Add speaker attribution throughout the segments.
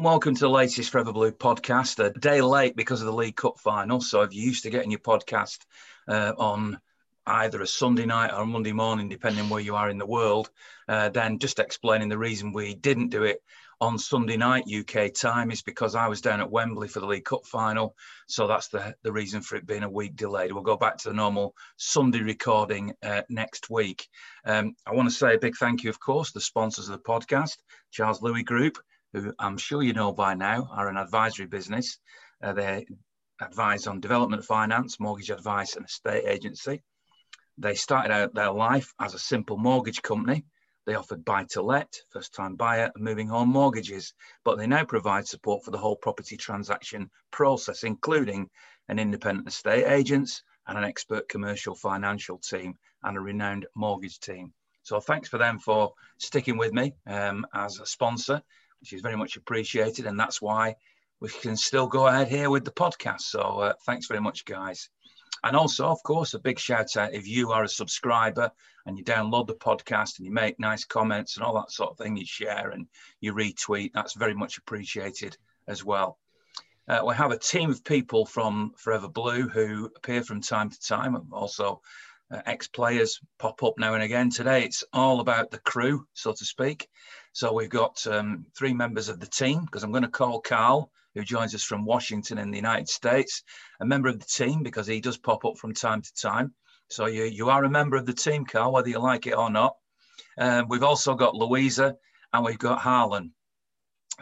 Speaker 1: And welcome to the latest Forever Blue podcast. A day late because of the League Cup final. So if you're used to getting your podcast uh, on either a Sunday night or a Monday morning, depending where you are in the world, uh, then just explaining the reason we didn't do it on Sunday night UK time is because I was down at Wembley for the League Cup final. So that's the, the reason for it being a week delayed. We'll go back to the normal Sunday recording uh, next week. Um, I want to say a big thank you, of course, the sponsors of the podcast, Charles Louis Group who I'm sure you know by now are an advisory business. Uh, they advise on development finance, mortgage advice, and estate agency. They started out their life as a simple mortgage company. They offered buy to let, first time buyer, and moving home mortgages, but they now provide support for the whole property transaction process, including an independent estate agents and an expert commercial financial team and a renowned mortgage team. So thanks for them for sticking with me um, as a sponsor is very much appreciated. And that's why we can still go ahead here with the podcast. So uh, thanks very much, guys. And also, of course, a big shout out if you are a subscriber and you download the podcast and you make nice comments and all that sort of thing, you share and you retweet. That's very much appreciated as well. Uh, we have a team of people from Forever Blue who appear from time to time. Also, uh, ex-players pop up now and again. Today it's all about the crew, so to speak. So we've got um, three members of the team because I'm going to call Carl, who joins us from Washington in the United States, a member of the team because he does pop up from time to time. So you, you are a member of the team, Carl, whether you like it or not. Uh, we've also got Louisa and we've got Harlan.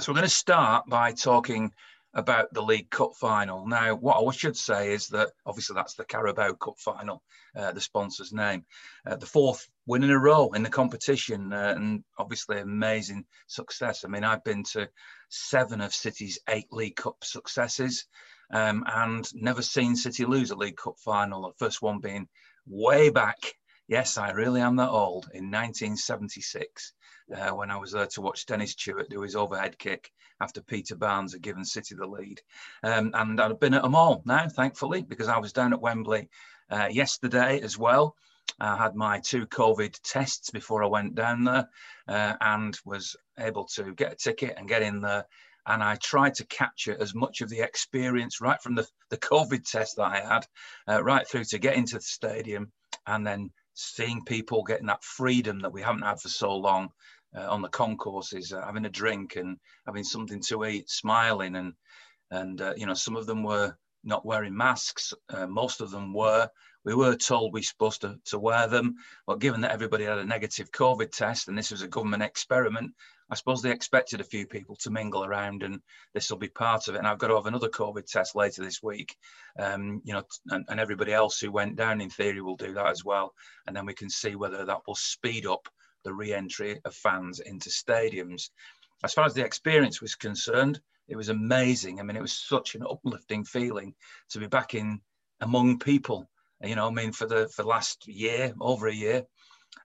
Speaker 1: So we're going to start by talking about the League Cup final. Now, what I should say is that obviously that's the Carabao Cup final, uh, the sponsor's name, uh, the fourth win in a row in the competition, uh, and obviously amazing success. I mean, I've been to seven of City's eight League Cup successes. Um, and never seen City lose a League Cup final. The first one being way back yes, I really am that old, in 1976, uh, when I was there to watch Dennis Tueart do his overhead kick after Peter Barnes had given City the lead. Um, and I've been at them all now, thankfully, because I was down at Wembley uh, yesterday as well. I had my two COVID tests before I went down there uh, and was able to get a ticket and get in there. And I tried to capture as much of the experience right from the, the COVID test that I had, uh, right through to get into the stadium and then seeing people getting that freedom that we haven't had for so long uh, on the concourses, uh, having a drink and having something to eat, smiling, and and uh, you know some of them were not wearing masks. Uh, most of them were. We were told we are supposed to, to wear them, but given that everybody had a negative COVID test and this was a government experiment, I suppose they expected a few people to mingle around, and this will be part of it. And I've got to have another COVID test later this week, um, you know, and, and everybody else who went down in theory will do that as well, and then we can see whether that will speed up the re-entry of fans into stadiums. As far as the experience was concerned, it was amazing. I mean, it was such an uplifting feeling to be back in among people. You know, I mean, for the for last year, over a year,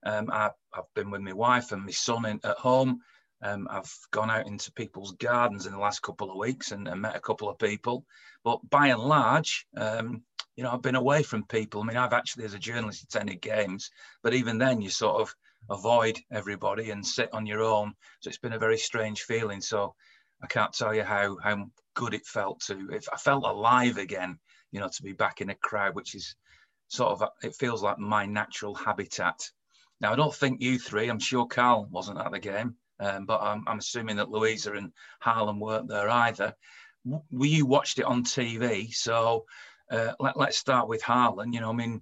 Speaker 1: um, I, have been with my wife and my son in, at home. Um, I've gone out into people's gardens in the last couple of weeks and, and met a couple of people. But by and large, um, you know, I've been away from people. I mean, I've actually, as a journalist, attended games, but even then, you sort of avoid everybody and sit on your own. So it's been a very strange feeling. So I can't tell you how how good it felt to. If I felt alive again, you know, to be back in a crowd, which is sort of it feels like my natural habitat. Now I don't think you three. I'm sure Carl wasn't at the game. Um, but I'm, I'm, assuming that Louisa and Harlan weren't there either. We you watched it on TV, so uh, let, us start with Harlan. You know, I mean,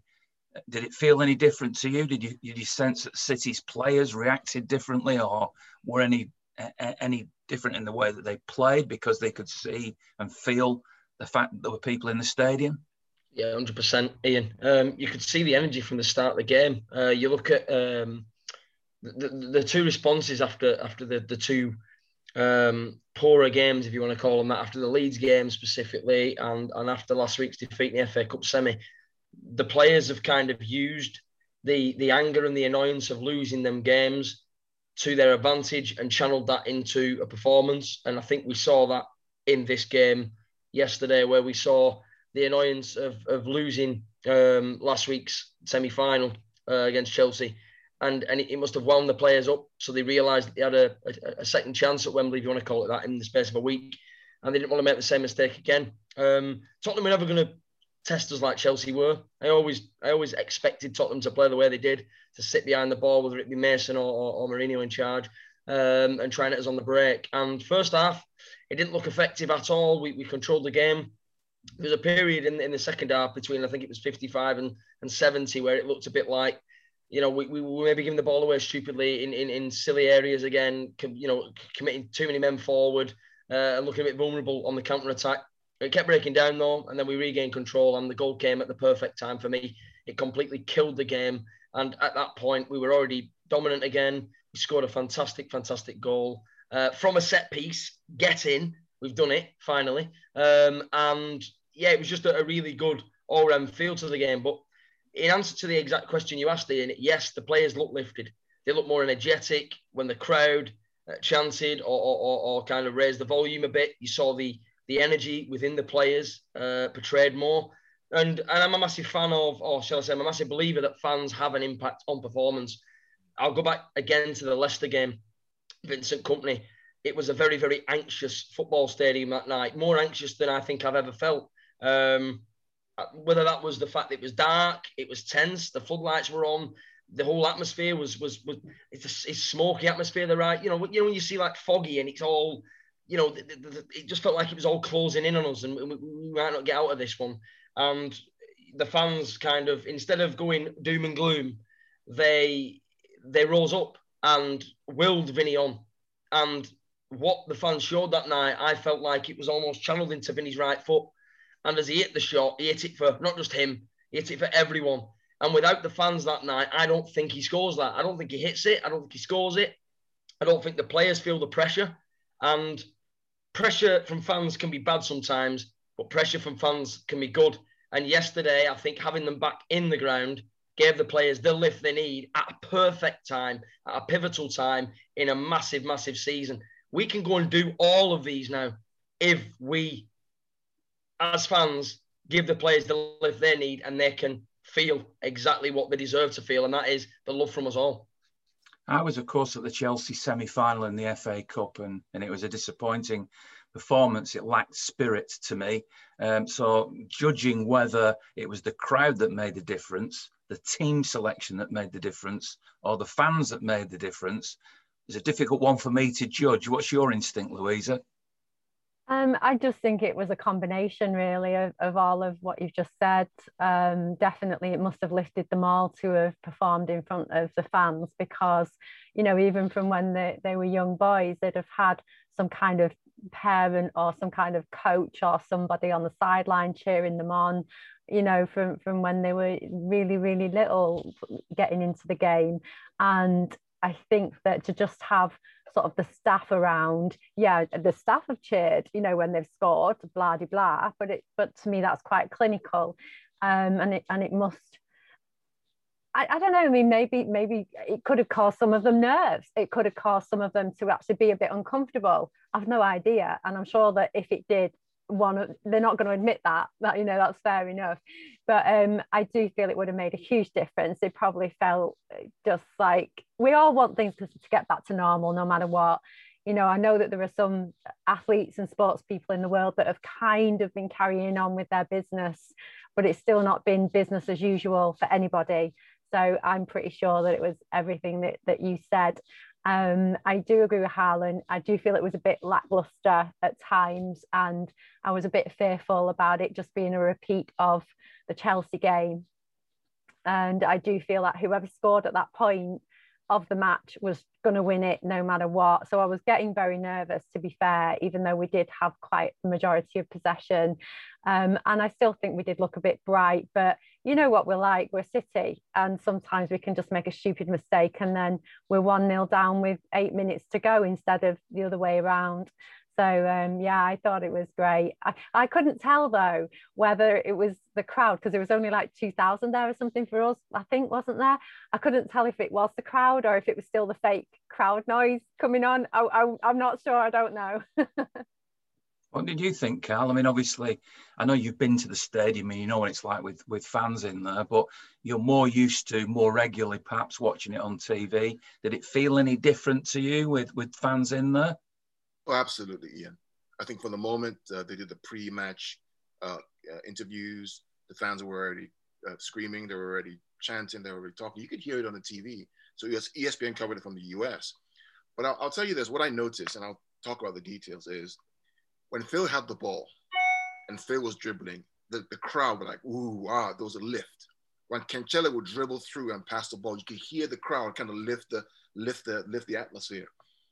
Speaker 1: did it feel any different to you? Did you did you sense that City's players reacted differently, or were any any different in the way that they played because they could see and feel the fact that there were people in the stadium?
Speaker 2: Yeah, hundred percent, Ian. Um, you could see the energy from the start of the game. Uh, you look at um, the, the two responses after after the the two um, poorer games, if you want to call them that, after the Leeds game specifically, and and after last week's defeat in the FA Cup semi, the players have kind of used the the anger and the annoyance of losing them games to their advantage and channeled that into a performance. And I think we saw that in this game yesterday, where we saw the annoyance of of losing um, last week's semi final uh, against Chelsea and and it, must have wound the players up. So they realised they had a, a, a, second chance at Wembley, if you want to call it that, in the space of a week, and they didn't want to make the same mistake again. Um, Tottenham were never going to test us like Chelsea were. I always I always expected Tottenham to play the way they did, to sit behind the ball, whether it be Mason or, or, or Mourinho in charge, um, and trying it us on the break. And first half, it didn't look effective at all. We, we controlled the game. There was a period in, in the second half between I think it was 55 and, and 70 where it looked a bit like you know, we, we were maybe giving the ball away stupidly in, in, in silly areas again, you know, committing too many men forward uh, and looking a bit vulnerable on the counter attack. It kept breaking down though, and then we regained control, and the goal came at the perfect time for me. It completely killed the game, and at that point, we were already dominant again. We scored a fantastic, fantastic goal uh, from a set piece. Get in, we've done it finally, um, and yeah, it was just a, a really good all-round feel to the game. But in answer to the exact question you asked, Ian, yes, the players look lifted. They look more energetic when the crowd uh, chanted or, or, or, kind of raised the volume a bit. You saw the the energy within the players uh, portrayed more. And, and I'm a massive fan of, or shall I say, I'm a massive believer that fans have an impact on performance. I'll go back again to the Leicester game, Vincent Kompany. It was a very, very anxious football stadium that night, more anxious than I think I've ever felt. Um, whether that was the fact it was dark, it was tense, the floodlights were on, the whole atmosphere was was was it's a, it's smoky atmosphere. The right, you know, you know when you see like foggy and it's all you know, the, the, the, it just felt like it was all closing in on us, and we, we, might not get out of this one. And the fans kind of, instead of going doom and gloom, they they rose up and willed Vinny on. And what the fans showed that night, I felt like it was almost channeled into Vinny's right foot. And as he hit the shot, he hit it for not just him, he hit it for everyone. And without the fans that night, I don't think he scores that. I don't think he hits it. I don't think he scores it. I don't think the players feel the pressure. And pressure from fans can be bad sometimes, but pressure from fans can be good. And yesterday, I think having them back in the ground gave the players the lift they need at a perfect time, at a pivotal time in a massive, massive season. We can go and do all of these now if we, as fans, give the players the lift they need and they can feel exactly what they deserve to feel, and that is the love from us all.
Speaker 1: I was, of course, at the Chelsea semi final in the FA Cup, and, and it was a disappointing performance. It lacked spirit to me. Um, so, judging whether it was the crowd that made the difference, the team selection that made the difference, or the fans that made the difference, is a difficult one for me to judge. What's your instinct, Louisa?
Speaker 3: Um, I just think it was a combination, really, of, of all of what you've just said. Um, definitely, it must have lifted them all to have performed in front of the fans because, you know, even from when they, they were young boys, they'd have had some kind of parent or some kind of coach or somebody on the sideline cheering them on, you know, from, from when they were really, really little getting into the game. And I think that to just have sort of the staff around yeah the staff have cheered you know when they've scored blah blah blah but it but to me that's quite clinical um and it and it must I, I don't know. I mean, maybe maybe it could have caused some of them nerves. It could have caused some of them to actually be a bit uncomfortable. I've no idea, and I'm sure that if it did, one they're not going to admit that that you know that's fair enough. But um i do feel it would have made a huge difference. It probably felt just like we all want things to, to get back to normal no matter what. You know i know that there are some athletes and sports people in the world that have kind of been carrying on with their business but it's still not been business as usual for anybody. So i'm pretty sure that it was everything that, that you said um, I do agree with Harlan. I do feel it was a bit lackluster at times, and I was a bit fearful about it just being a repeat of the Chelsea game. And I do feel that whoever scored at that point of the match was going to win it no matter what. So I was getting very nervous, to be fair, even though we did have quite a majority of possession. Um, and I still think we did look a bit bright, but you know what we're like, we're City, and sometimes we can just make a stupid mistake and then we're 1 0 down with eight minutes to go instead of the other way around. So um, yeah, I thought it was great. I, I couldn't tell though whether it was the crowd because there was only like 2,000 there or something for us, I think, wasn't there? I couldn't tell if it was the crowd or if it was still the fake crowd noise coming on. I, I, I'm not sure. I don't know.
Speaker 1: What did you think, Carl? I mean, obviously, I know you've been to the stadium and you know what it's like with, with fans in there, but you're more used to more regularly perhaps watching it on TV. Did it feel any different to you with, with fans in there?
Speaker 4: Oh, absolutely, Ian. I think from the moment uh, they did the pre-match uh, uh, interviews, the fans were already uh, screaming, they were already chanting, they were already talking. You could hear it on the TV. So ESPN covered it from the US. But I'll, I'll tell you this: what I noticed, and I'll talk about the details, is when Phil had the ball and Phil was dribbling, the, the crowd were like, ooh, wow, there was a lift. When Cancelo would dribble through and pass the ball, you could hear the crowd kind of lift the lift the lift the atmosphere.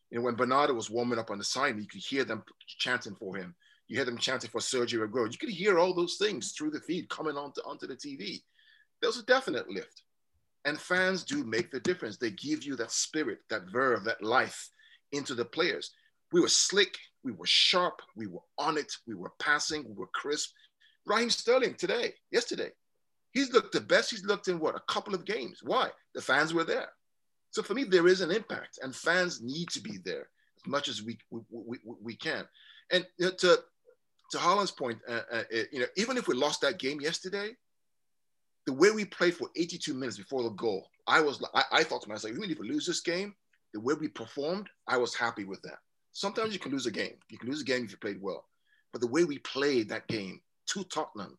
Speaker 4: You know, when Bernardo was warming up on the side, you could hear them chanting for him. You hear them chanting for Sergio Aguero. You could hear all those things through the feed coming onto, onto the TV. There was a definite lift. And fans do make the difference. They give you that spirit, that verve, that life into the players. We were slick, we were sharp, we were on it, we were passing, we were crisp. Raheem Sterling today, yesterday, he's looked the best he's looked in what a couple of games. Why? The fans were there. So for me, there is an impact, and fans need to be there as much as we we, we, we can. And to to Harlan's point, uh, uh, you know, even if we lost that game yesterday, the way we played for 82 minutes before the goal, I was I, I thought to myself, even if we lose this game, the way we performed, I was happy with that. Sometimes you can lose a game. You can lose a game if you played well. But the way we played that game to Tottenham,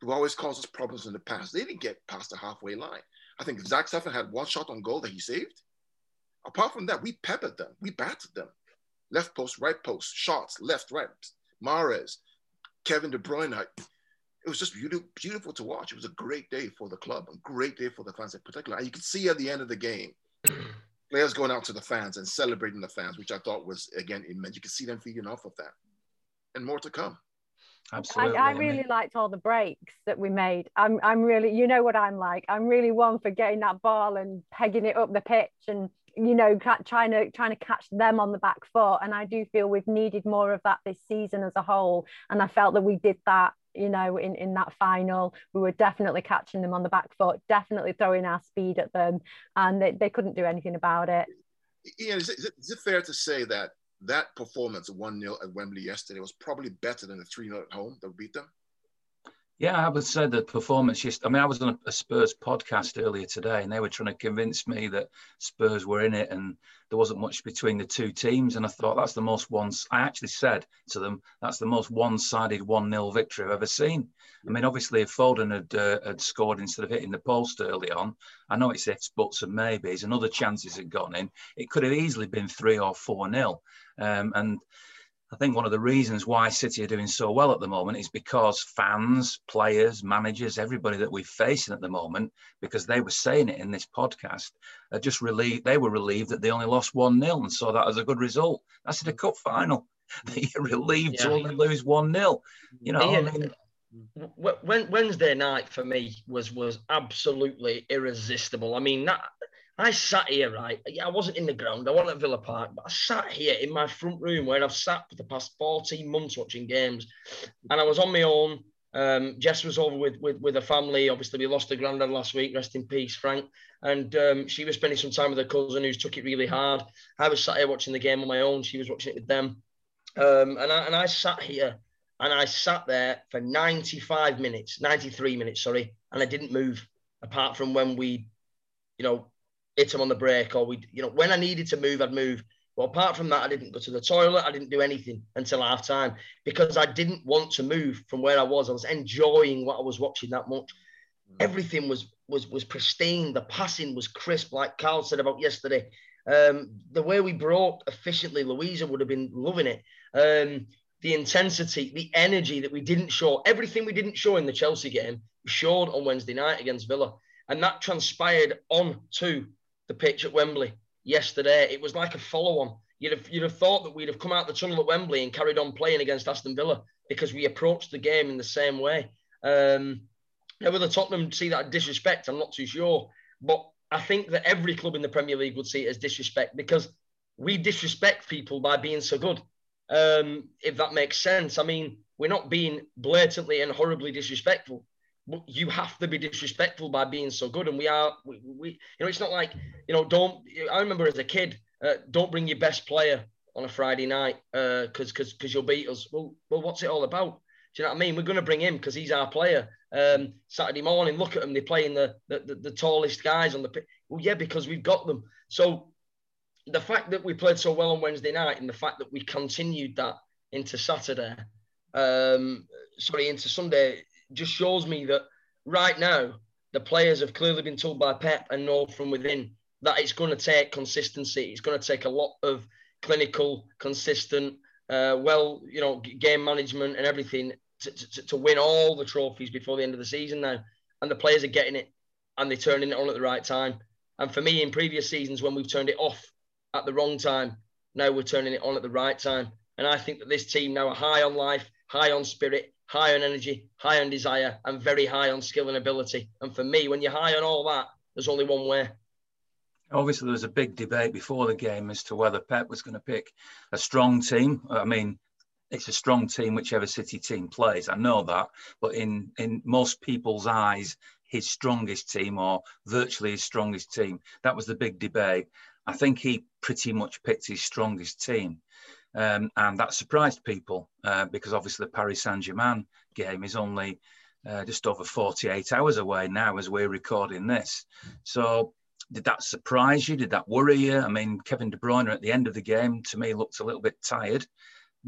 Speaker 4: who always caused us problems in the past, they didn't get past the halfway line. I think Zach Steffen had one shot on goal that he saved. Apart from that, we peppered them. We battered them. Left post, right post, shots, left, right. Mahrez, Kevin De Bruyne. It was just beautiful, beautiful to watch. It was a great day for the club, a great day for the fans in particular. And you could see at the end of the game, players going out to the fans and celebrating the fans, which I thought was again immense. You can see them feeding off of that, and more to come.
Speaker 3: Absolutely. I, I really liked all the breaks that we made. I'm, I'm really, you know what I'm like. I'm really one for getting that ball and pegging it up the pitch and you know trying to trying to catch them on the back foot. And I do feel we've needed more of that this season as a whole. And I felt that we did that you know, in, in that final. We were definitely catching them on the back foot, definitely throwing our speed at them, and they, they couldn't do anything about it.
Speaker 4: Ian, is it, is it fair to say that that performance, 1 0 at Wembley yesterday, was probably better than the 3 0 at home that beat them?
Speaker 1: Yeah, I would say the performance just, I mean, I was on a Spurs podcast earlier today and they were trying to convince me that Spurs were in it and there wasn't much between the two teams. And I thought that's the most one, I actually said to them, that's the most one sided 1 0 victory I've ever seen. I mean, obviously, if Foden had, uh, had scored instead of hitting the post early on, I know it's ifs, buts, and maybes, and other chances had gone in, it could have easily been 3 or four-nil, Um, and I think one of the reasons why City are doing so well at the moment is because fans, players, managers, everybody that we're facing at the moment, because they were saying it in this podcast, are just relieved. They were relieved that they only lost one 0 and saw that as a good result. That's in a cup final. They're relieved yeah. to only lose one 0 You know, Ian, I mean,
Speaker 2: Wednesday night for me was was absolutely irresistible. I mean that I sat here, right? I wasn't in the ground. I wasn't at Villa Park, but I sat here in my front room where I've sat for the past 14 months watching games. And I was on my own. Um, Jess was over with, with with a family. Obviously, we lost her granddad last week. Rest in peace, Frank. And um, she was spending some time with her cousin who's took it really hard. I was sat here watching the game on my own. She was watching it with them. Um, and, I, and I sat here and I sat there for 95 minutes, 93 minutes, sorry, and I didn't move apart from when we, you know, hit him on the break or we, you know, when I needed to move, I'd move. But apart from that, I didn't go to the toilet. I didn't do anything until half time because I didn't want to move from where I was. I was enjoying what I was watching that much. Mm. Everything was was was pristine. The passing was crisp, like Carl said about yesterday. Um, the way we broke efficiently, Louisa would have been loving it. Um, the intensity, the energy that we didn't show, everything we didn't show in the Chelsea game, showed on Wednesday night against Villa. And that transpired on to the pitch at Wembley yesterday. It was like a follow-on. You'd have you'd have thought that we'd have come out the tunnel at Wembley and carried on playing against Aston Villa because we approached the game in the same way. Um, now, whether Tottenham see that disrespect, I'm not too sure. But I think that every club in the Premier League would see it as disrespect because we disrespect people by being so good. Um, if that makes sense. I mean, we're not being blatantly and horribly disrespectful you have to be disrespectful by being so good. And we are, we, we you know, it's not like, you know, don't, I remember as a kid, uh, don't bring your best player on a Friday night because uh, because because you'll beat us. Well, well, what's it all about? Do you know what I mean? We're going to bring him because he's our player. Um, Saturday morning, look at them. They're playing the, the, the, the tallest guys on the pitch. Well, yeah, because we've got them. So the fact that we played so well on Wednesday night and the fact that we continued that into Saturday, um, sorry, into Sunday, just shows me that right now the players have clearly been told by Pep and know from within that it's going to take consistency. It's going to take a lot of clinical, consistent, uh, well, you know, game management and everything to, to, to win all the trophies before the end of the season now. And the players are getting it and they're turning it on at the right time. And for me, in previous seasons, when we've turned it off at the wrong time, now we're turning it on at the right time. And I think that this team now are high on life, high on spirit, high on energy, high on desire, and very high on skill and ability. And for me, when you're high on all that, there's only one way.
Speaker 1: Obviously, there was a big debate before the game as to whether Pep was going to pick a strong team. I mean, it's a strong team, whichever City team plays. I know that, but in in most people's eyes, his strongest team or virtually his strongest team. That was the big debate. I think he pretty much picked his strongest team. Um, and that surprised people uh, because obviously the Paris Saint Germain game is only uh, just over 48 hours away now as we're recording this. So, did that surprise you? Did that worry you? I mean, Kevin De Bruyne at the end of the game to me looked a little bit tired.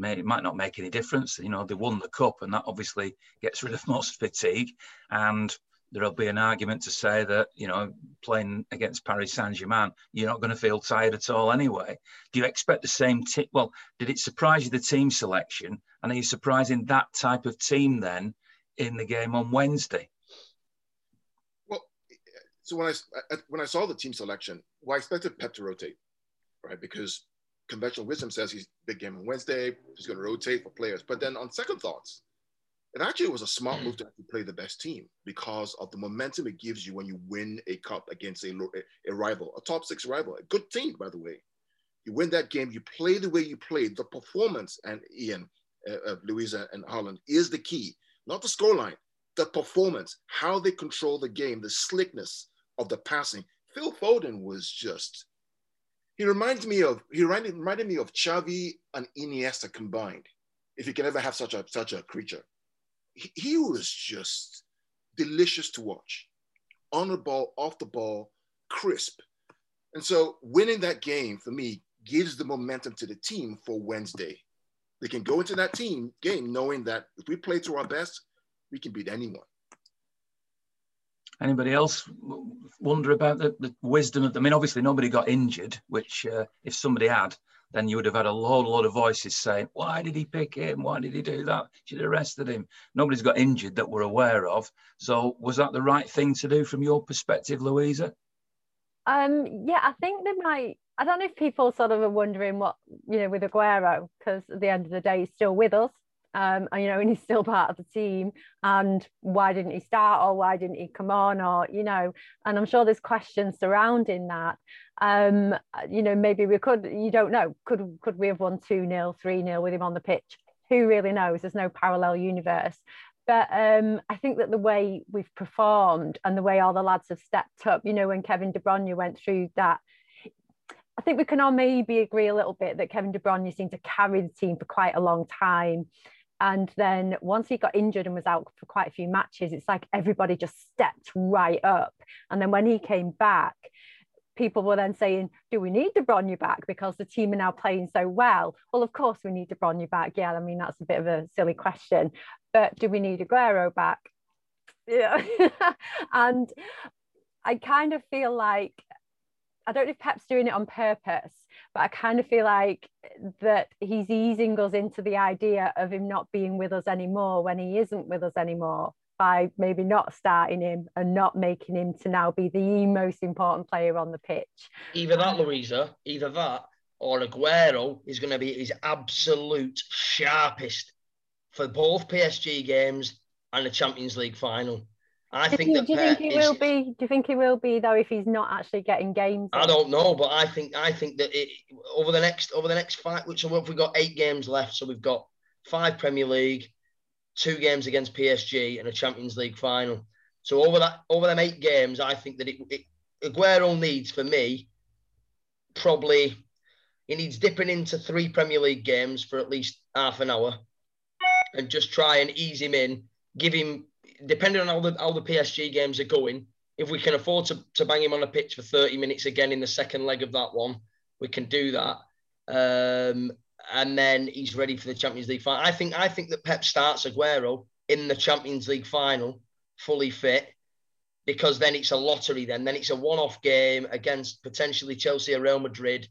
Speaker 1: it might not make any difference. You know, they won the cup, and that obviously gets rid of most fatigue. And there'll be an argument to say that you know playing against Paris Saint Germain, you're not going to feel tired at all anyway. Do you expect the same team? Well, did it surprise you the team selection, and are you surprising that type of team then in the game on Wednesday?
Speaker 4: Well, so when I when I saw the team selection, well, I expected Pep to rotate, right? Because conventional wisdom says he's big game on Wednesday, he's going to rotate for players. But then on second thoughts, it actually was a smart move to actually play the best team because of the momentum it gives you when you win a cup against a, a rival, a top six rival, a good team, by the way. You win that game, you play the way you played. The performance, and Ian, uh, uh, Louisa, and Holland is the key, not the scoreline, the performance, how they control the game, the slickness of the passing. Phil Foden was just, he reminds me of, he reminded, reminded me of Xavi and Iniesta combined, if you can ever have such a, such a creature he, was just delicious to watch. On the ball, off the ball, crisp. And so winning that game for me gives the momentum to the team for Wednesday. They can go into that team game knowing that if we play to our best, we can beat anyone.
Speaker 1: Anybody else wonder about the, the wisdom of? I mean, obviously nobody got injured, which uh, if somebody had, then you would have had a whole lot of voices saying, why did he pick him? Why did he do that? Should have arrested him. Nobody's got injured that we're aware of. So was that the right thing to do from your perspective, Louisa?
Speaker 3: Um, yeah, I think they might. I don't know if people sort of are wondering what, you know, with Aguero, because at the end of the day, he's still with us um, you know, and he's still part of the team. And why didn't he start, or why didn't he come on, or you know? And I'm sure there's questions surrounding that. Um, you know, maybe we could. You don't know. Could could we have won two 0 three 0 with him on the pitch? Who really knows? There's no parallel universe. But um, I think that the way we've performed and the way all the lads have stepped up, you know, when Kevin De Bruyne went through that I think we can all maybe agree a little bit that Kevin De Bruyne seemed to carry the team for quite a long time. And then once he got injured and was out for quite a few matches, it's like everybody just stepped right up. And then when he came back, people were then saying, Do we need De Bruyne back because the team are now playing so well? Well, of course we need De Bruyne back. Yeah, I mean, that's a bit of a silly question. But do we need Aguero back? Yeah. and I kind of feel like I don't know if Pep's doing it on purpose, but I kind of feel like that he's easing us into the idea of him not being with us anymore when he isn't with us anymore by maybe not starting him and not making him to now be the most important player on the pitch.
Speaker 2: Either that, Louisa, either that, or Aguero is going to be his absolute sharpest for both PSG games and the Champions League final. I
Speaker 3: do
Speaker 2: think
Speaker 3: you, do you think he is, will be? Do you think he will be though if he's not actually getting games?
Speaker 2: I don't know, but I think I think that it, over the next over the next five, which so we've got eight games left, so we've got five Premier League, two games against PSG, and a Champions League final. So over that over them eight games, I think that it, it Aguero needs for me probably he needs dipping into three Premier League games for at least half an hour and just try and ease him in, give him, depending on how the, how the PSG games are going, if we can afford to, to bang him on a pitch for 30 minutes again in the second leg of that one, we can do that. Um, and then he's ready for the Champions League final. I think I think that Pep starts Aguero in the Champions League final, fully fit, because then it's a lottery. Then then it's a one-off game against potentially Chelsea or Real Madrid.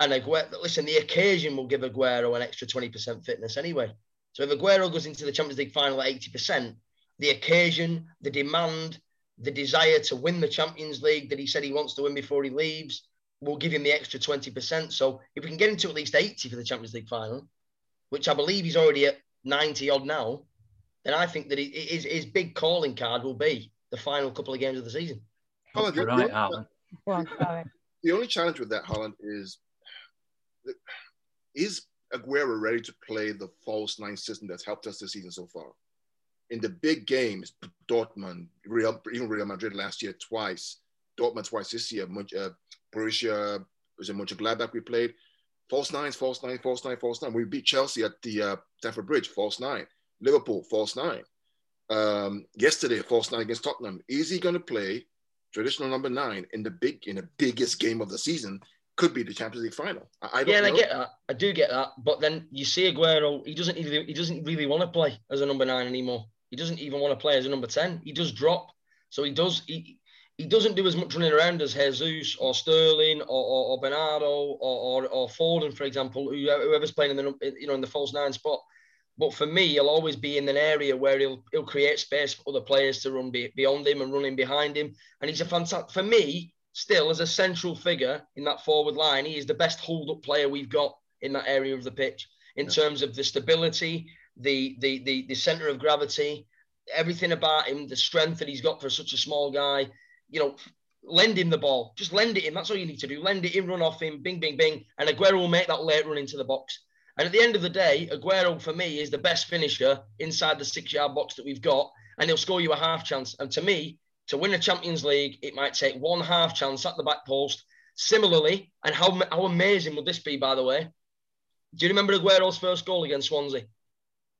Speaker 2: And Aguero, listen, the occasion will give Aguero an extra 20% fitness anyway. So if Aguero goes into the Champions League final at 80%, the occasion, the demand, the desire to win the Champions League that he said he wants to win before he leaves will give him the extra 20%. So if we can get him to at least 80 for the Champions League final, which I believe he's already at 90 odd now, then I think that his, his big calling card will be the final couple of games of the season.
Speaker 1: Holland, You're right, Alan.
Speaker 4: The only challenge with that, Holland, is is Aguero ready to play the false nine system that's helped us this season so far? In the big games, Dortmund, Real, even Real Madrid last year twice, Dortmund twice this year, uh, Borussia, was it Mönchengladbach we played? False nines, false nine, false nine, false nine. We beat Chelsea at the uh, Stamford Bridge, false nine. Liverpool, false nine. Um, yesterday, false nine against Tottenham. Is he going to play traditional number nine in the big in the biggest game of the season could be the Champions League final. I, I
Speaker 2: yeah. I get that. I do get that. But then you see Aguero, he doesn't really, he doesn't really want to play as a number nine anymore. He doesn't even want to play as a number ten. He does drop. So he does he he doesn't do as much running around as Jesus or Sterling or, or, or Bernardo or, or, or Foden, for example, whoever's playing in the you know in the false nine spot. But for me, he'll always be in an area where he'll he'll create space for other players to run beyond him and running behind him. And he's a fantastic. For me, still as a central figure in that forward line, he is the best hold up player we've got in that area of the pitch in yeah. terms of the stability, the, the the the center of gravity, everything about him, the strength that he's got for such a small guy. You know, lend him the ball. Just lend it him. That's all you need to do. Lend it him, run off him, bing, bing, bing. And Aguero will make that late run into the box. And at the end of the day, Aguero for me is the best finisher inside the six yard box that we've got. And he'll score you a half chance. And to me, to win a Champions League, it might take one half chance at the back post. Similarly, and how, how amazing would this be, by the way? Do you remember Aguero's first goal against Swansea?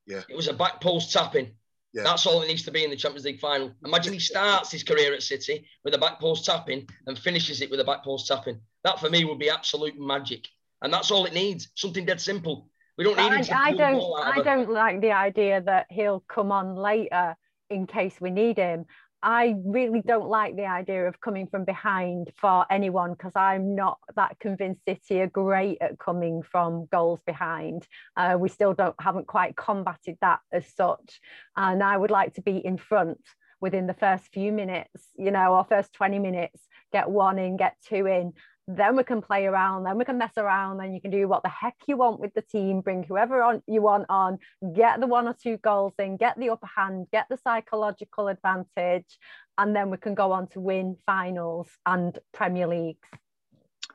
Speaker 4: Yeah.
Speaker 2: It was a back post tapping. Yeah. That's all it needs to be in the Champions League final. Imagine he starts his career at City with a back post tapping and finishes it with a back post tapping. That for me would be absolute magic. And that's all it needs. Something dead simple. We don't need
Speaker 3: I, I don't I don't like the idea that he'll come on later in case we need him. I really don't like the idea of coming from behind for anyone because I'm not that convinced City are great at coming from goals behind. Uh, we still don't haven't quite combated that as such, and I would like to be in front within the first few minutes, you know, or first 20 minutes, get one in, get two in, then we can play around, then we can mess around, then you can do what the heck you want with the team, bring whoever on you want on, get the one or two goals in, get the upper hand, get the psychological advantage, and then we can go on to win finals and Premier Leagues.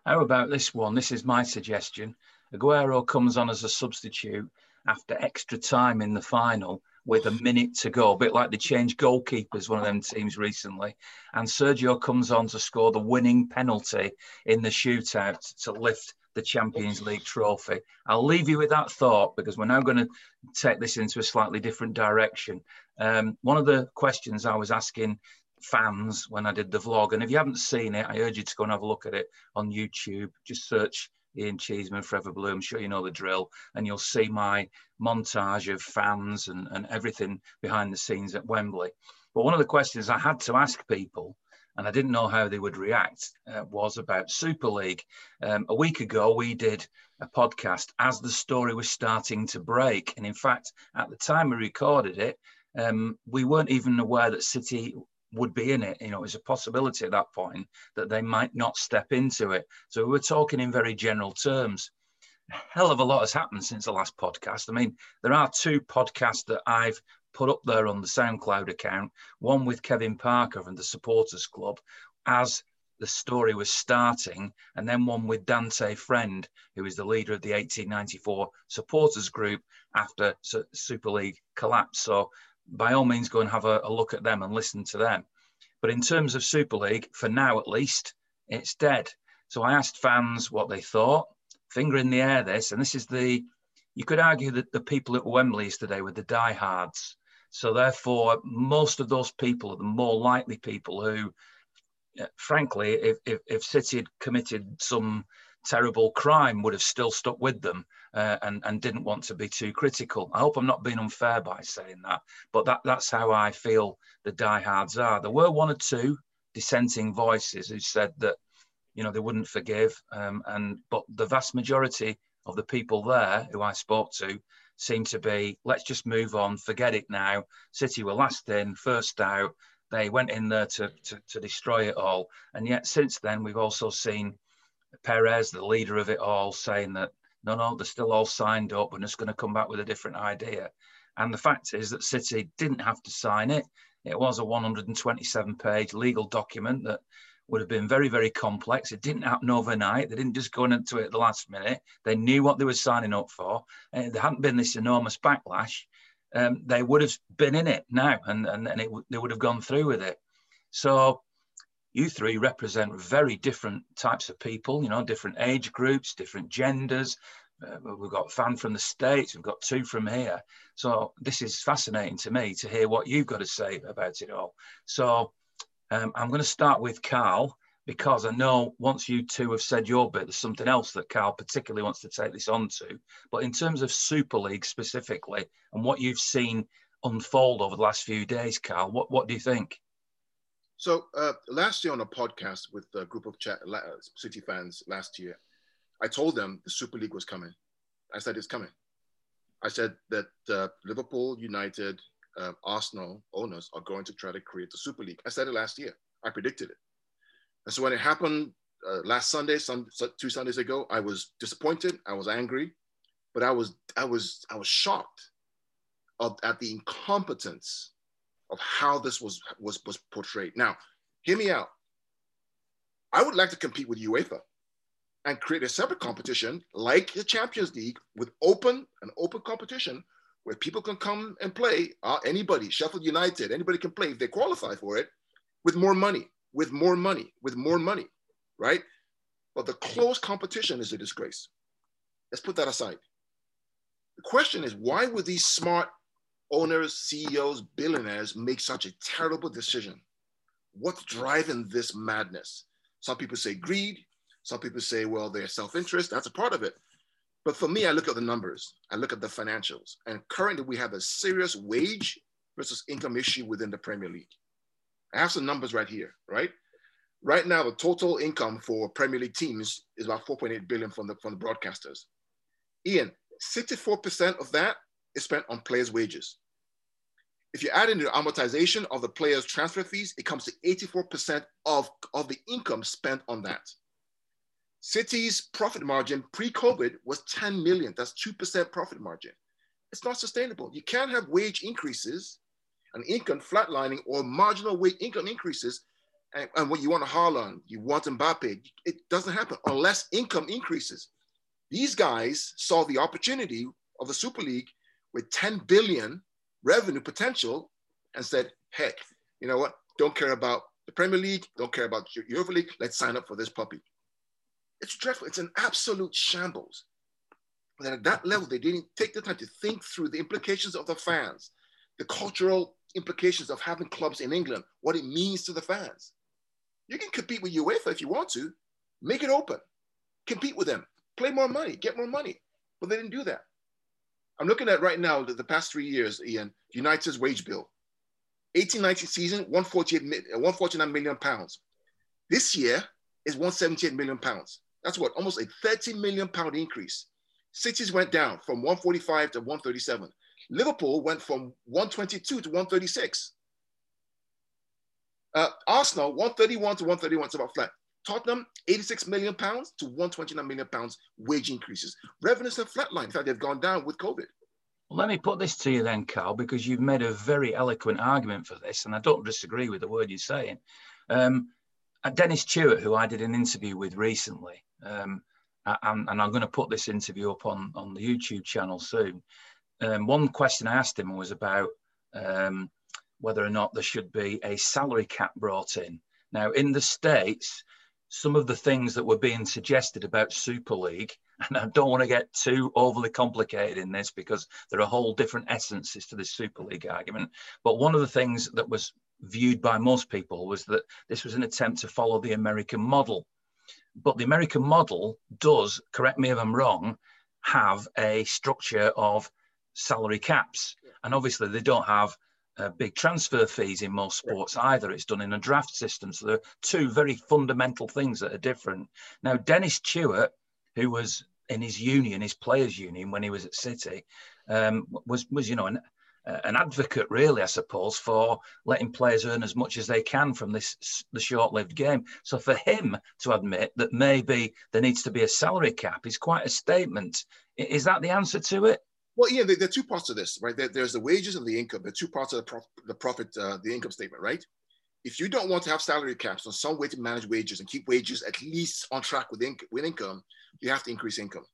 Speaker 1: How about this one? This is my suggestion. Aguero comes on as a substitute after extra time in the final with a minute to go, a bit like they changed goalkeepers, one of them teams recently. And Sergio comes on to score the winning penalty in the shootout to lift the Champions League trophy. I'll leave you with that thought because we're now going to take this into a slightly different direction. Um, one of the questions I was asking fans when I did the vlog, and if you haven't seen it, I urge you to go and have a look at it on YouTube. Just search Ian Cheeseman, Forever Blue. I'm sure you know the drill. And you'll see my montage of fans and, and everything behind the scenes at Wembley. But one of the questions I had to ask people, and I didn't know how they would react, uh, was about Super League. Um, a week ago, we did a podcast as the story was starting to break. And in fact, at the time we recorded it, um, we weren't even aware that City would be in it. You know, it was a possibility at that point that they might not step into it. So we were talking in very general terms. A hell of a lot has happened since the last podcast. I mean, there are two podcasts that I've put up there on the SoundCloud account, one with Kevin Parker from the Supporters Club as the story was starting, and then one with Dante Friend, who is the leader of the 1894 supporters group after Super League collapse. So by all means go and have a, a look at them and listen to them. But in terms of Super League, for now at least, it's dead. So I asked fans what they thought. finger in the air this, and this is the, you could argue that the people at Wembley today were the diehards. So therefore, most of those people are the more likely people who, uh, frankly, if, if, if City had committed some terrible crime, would have still stuck with them uh, and, and didn't want to be too critical. I hope I'm not being unfair by saying that, but that, that's how I feel the diehards are. There were one or two dissenting voices who said that you know they wouldn't forgive um, and but the vast majority of the people there who i spoke to seemed to be let's just move on forget it now city were last in first out they went in there to, to, to destroy it all and yet since then we've also seen perez the leader of it all saying that no no they're still all signed up and just going to come back with a different idea and the fact is that city didn't have to sign it it was a 127 page legal document that would have been very, very complex. It didn't happen overnight. They didn't just go into it at the last minute. They knew what they were signing up for. And there hadn't been this enormous backlash. Um, they would have been in it now and, and, and it, they would have gone through with it. So you three represent very different types of people, you know, different age groups, different genders. Uh, we've got fan from the States, we've got two from here. So this is fascinating to me to hear what you've got to say about it all. So um, I'm going to start with Carl because I know once you two have said your bit, there's something else that Carl particularly wants to take this on to. But in terms of Super League specifically and what you've seen unfold over the last few days, Carl, what, what do you think?
Speaker 4: So uh, last year on a podcast with a group of City fans last year, I told them the Super League was coming. I said it's coming. I said that uh, Liverpool, United, uh, Arsenal owners are going to try to create the Super League. I said it last year. I predicted it. And so when it happened uh, last Sunday, some two Sundays ago, I was disappointed. I was angry, but I was I was I was shocked at the incompetence of how this was was was portrayed. Now, hear me out. I would like to compete with UEFA and create a separate competition like the Champions League with open an open competition where people can come and play. Uh, anybody, Sheffield United, anybody can play if they qualify for it with more money, with more money, with more money, right? But the close competition is a disgrace. Let's put that aside. The question is why would these smart owners, CEOs, billionaires make such a terrible decision? What's driving this madness? Some people say greed. Some people say, well, they're self interest. That's a part of it. But for me, I look at the numbers, I look at the financials. And currently, we have a serious wage versus income issue within the Premier League. I have some numbers right here, right? Right now, the total income for Premier League teams is about 4.8 billion from the, from the broadcasters. Ian, 64% of that is spent on players' wages. If you add in the amortization of the players' transfer fees, it comes to 84% of, of the income spent on that. City's profit margin pre-COVID was 10 million. That's 2% profit margin. It's not sustainable. You can't have wage increases and income flatlining or marginal wage income increases. And, and what you want a Haaland, you want Mbappe, it doesn't happen unless income increases. These guys saw the opportunity of the Super League with 10 billion revenue potential and said, heck, you know what? Don't care about the Premier League, don't care about the Europa League. Let's sign up for this puppy. It's dreadful. It's an absolute shambles. But at that level, they didn't take the time to think through the implications of the fans, the cultural implications of having clubs in England, what it means to the fans. You can compete with UEFA if you want to, make it open, compete with them, play more money, get more money. But they didn't do that. I'm looking at right now the, the past three years, Ian, United's wage bill. 18-19 season, 148, 149 million pounds. This year is 178 million pounds. That's what, almost a 30 million pound increase. Cities went down from 145 to 137. Liverpool went from 122 to 136. Uh, Arsenal, 131 to 131, it's about flat. Tottenham, 86 million pounds to 129 million pounds wage increases. Revenues have flatlined. In fact, they've gone down with COVID.
Speaker 1: Well, let me put this to you then, Carl, because you've made a very eloquent argument for this, and I don't disagree with the word you're saying. Um, uh, Dennis Tueart, who I did an interview with recently, um, and, and, I'm going to put this interview up on, on the YouTube channel soon. Um, one question I asked him was about um, whether or not there should be a salary cap brought in. Now, in the States, some of the things that were being suggested about Super League and I don't want to get too overly complicated in this because there are whole different essences to this Super League argument. But one of the things that was viewed by most people was that this was an attempt to follow the American model. But the American model does, correct me if I'm wrong, have a structure of salary caps. And obviously, they don't have uh, big transfer fees in most sports either. It's done in a draft system. So there are two very fundamental things that are different. Now, Dennis Tueart, who was in his union, his players' union, when he was at City, um, was was you know an, uh, an advocate, really, I suppose, for letting players earn as much as they can from this the short-lived game. So for him to admit that maybe there needs to be a salary cap is quite a statement. Is that the answer to it?
Speaker 4: Well, yeah, there, there, are two parts to this, right? There, there's the wages and the income. There are two parts of the, prof, the profit, uh, the income statement, right? If you don't want to have salary caps or some way to manage wages and keep wages at least on track with, with income, you have to increase income.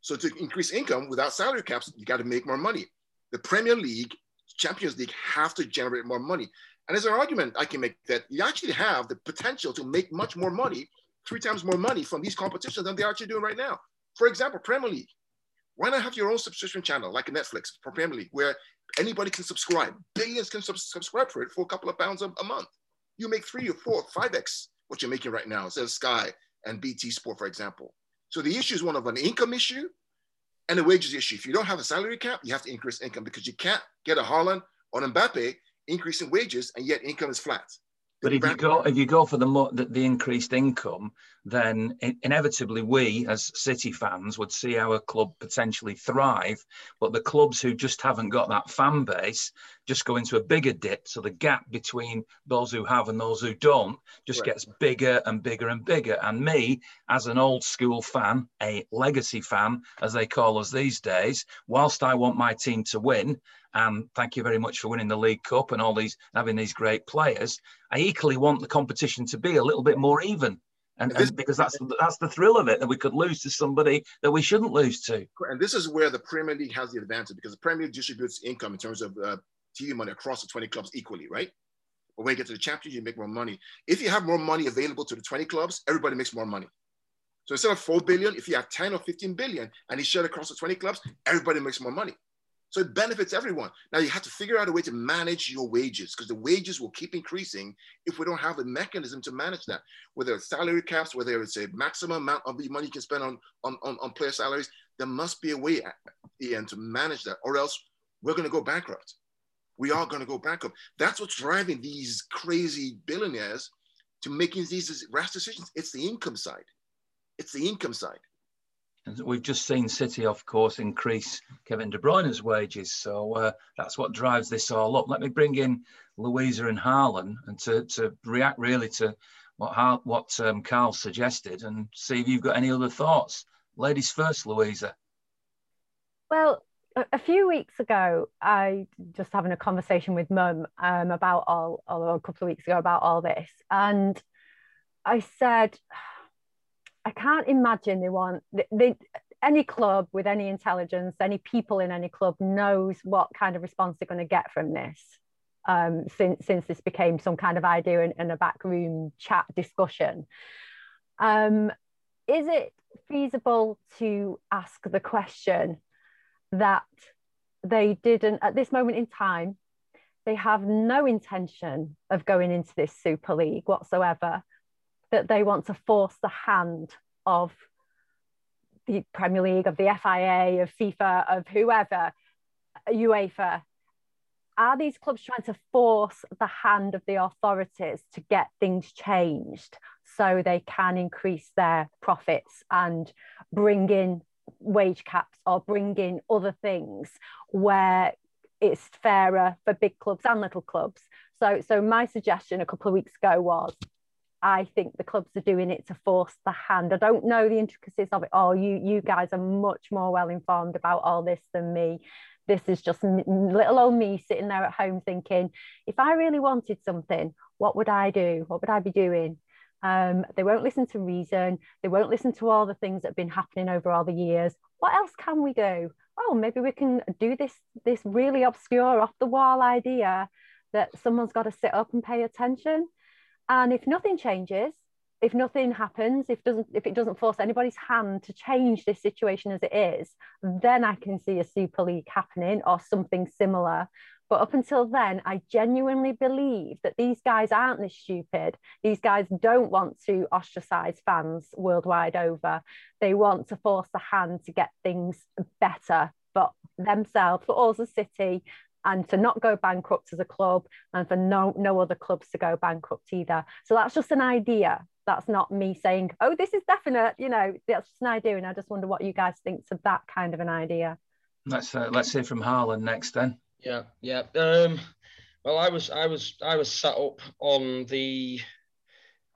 Speaker 4: So to increase income without salary caps, you got to make more money. The Premier League, Champions League have to generate more money. And there's an argument I can make that you actually have the potential to make much more money, three times more money from these competitions than they're actually doing right now. For example, Premier League. Why not have your own subscription channel like Netflix for League, where anybody can subscribe? Billions can sub- subscribe for it for a couple of pounds a, a month. You make three or four, five x what you're making right now, says Sky and BT Sport, for example. So the issue is one of an income issue and a wages issue. If you don't have a salary cap, you have to increase income because you can't get a Haaland or Mbappe increasing wages and yet income is flat.
Speaker 1: But if you go if you go for the the, the increased income, then inevitably we as City fans would see our club potentially thrive. But the clubs who just haven't got that fan base just go into a bigger dip. So the gap between those who have and those who don't just right. gets bigger and bigger and bigger. And me, as an old school fan, a legacy fan, as they call us these days, whilst I want my team to win, and thank you very much for winning the League Cup and all these having these great players. I equally want the competition to be a little bit more even. And, and, because that's that's the thrill of it that we could lose to somebody that we shouldn't lose to.
Speaker 4: And this is where the Premier League has the advantage because the Premier League distributes income in terms of uh, TV money across the 20 clubs equally, right? But when you get to the Champions, you make more money. If you have more money available to the 20 clubs, everybody makes more money. So instead of 4 billion, if you have 10 or 15 billion and you share across the 20 clubs, everybody makes more money. So it benefits everyone. Now you have to figure out a way to manage your wages because the wages will keep increasing if we don't have a mechanism to manage that. Whether it's salary caps, whether it's a maximum amount of the money you can spend on, on, on, on player salaries, there must be a way, Ian, to manage that, or else we're going to go bankrupt. We are going to go bankrupt. That's what's driving these crazy billionaires to making these rash decisions. It's the income side. It's the income side.
Speaker 1: And we've just seen City, of course, increase Kevin De Bruyne's wages. So uh, that's what drives this all up. Let me bring in Louisa and Harlan and to, to react really to what Har- what um, Carl suggested and see if you've got any other thoughts. Ladies first, Louisa.
Speaker 3: Well, a few weeks ago, I just having a conversation with Mum um, about all, a couple of weeks ago about all this, and I said I can't imagine they want they, they, any club with any intelligence, any people in any club knows what kind of response they're going to get from this. Um, since since this became some kind of idea in, in a backroom chat discussion, um, is it feasible to ask the question that they didn't at this moment in time? They have no intention of going into this Super League whatsoever that they want to force the hand of the Premier League, of the FIA, of FIFA, of whoever, UEFA. Are these clubs trying to force the hand of the authorities to get things changed so they can increase their profits and bring in wage caps or bring in other things where it's fairer for big clubs and little clubs? So, so my suggestion a couple of weeks ago was I think the clubs are doing it to force the hand. I don't know the intricacies of it all. You you guys are much more well informed about all this than me. This is just little old me sitting there at home thinking, if I really wanted something, what would I do? What would I be doing? Um, they won't listen to reason. They won't listen to all the things that have been happening over all the years. What else can we do? Oh, maybe we can do this this really obscure, off the wall idea that someone's got to sit up and pay attention. And if nothing changes, if nothing happens, if doesn't if it doesn't force anybody's hand to change this situation as it is, then I can see a Super League happening or something similar. But up until then, I genuinely believe that these guys aren't this stupid. These guys don't want to ostracize fans worldwide over. They want to force the hand to get things better for themselves, for us as City, and to not go bankrupt as a club, and for no no other clubs to go bankrupt either. So that's just an idea that's not me saying, oh, this is definite. You know, that's just an idea, and I just wonder what you guys think of that kind of an idea.
Speaker 1: Let's uh, let's hear from Harlan next then.
Speaker 2: Yeah, yeah. Um, well, I was I was I was sat up on the,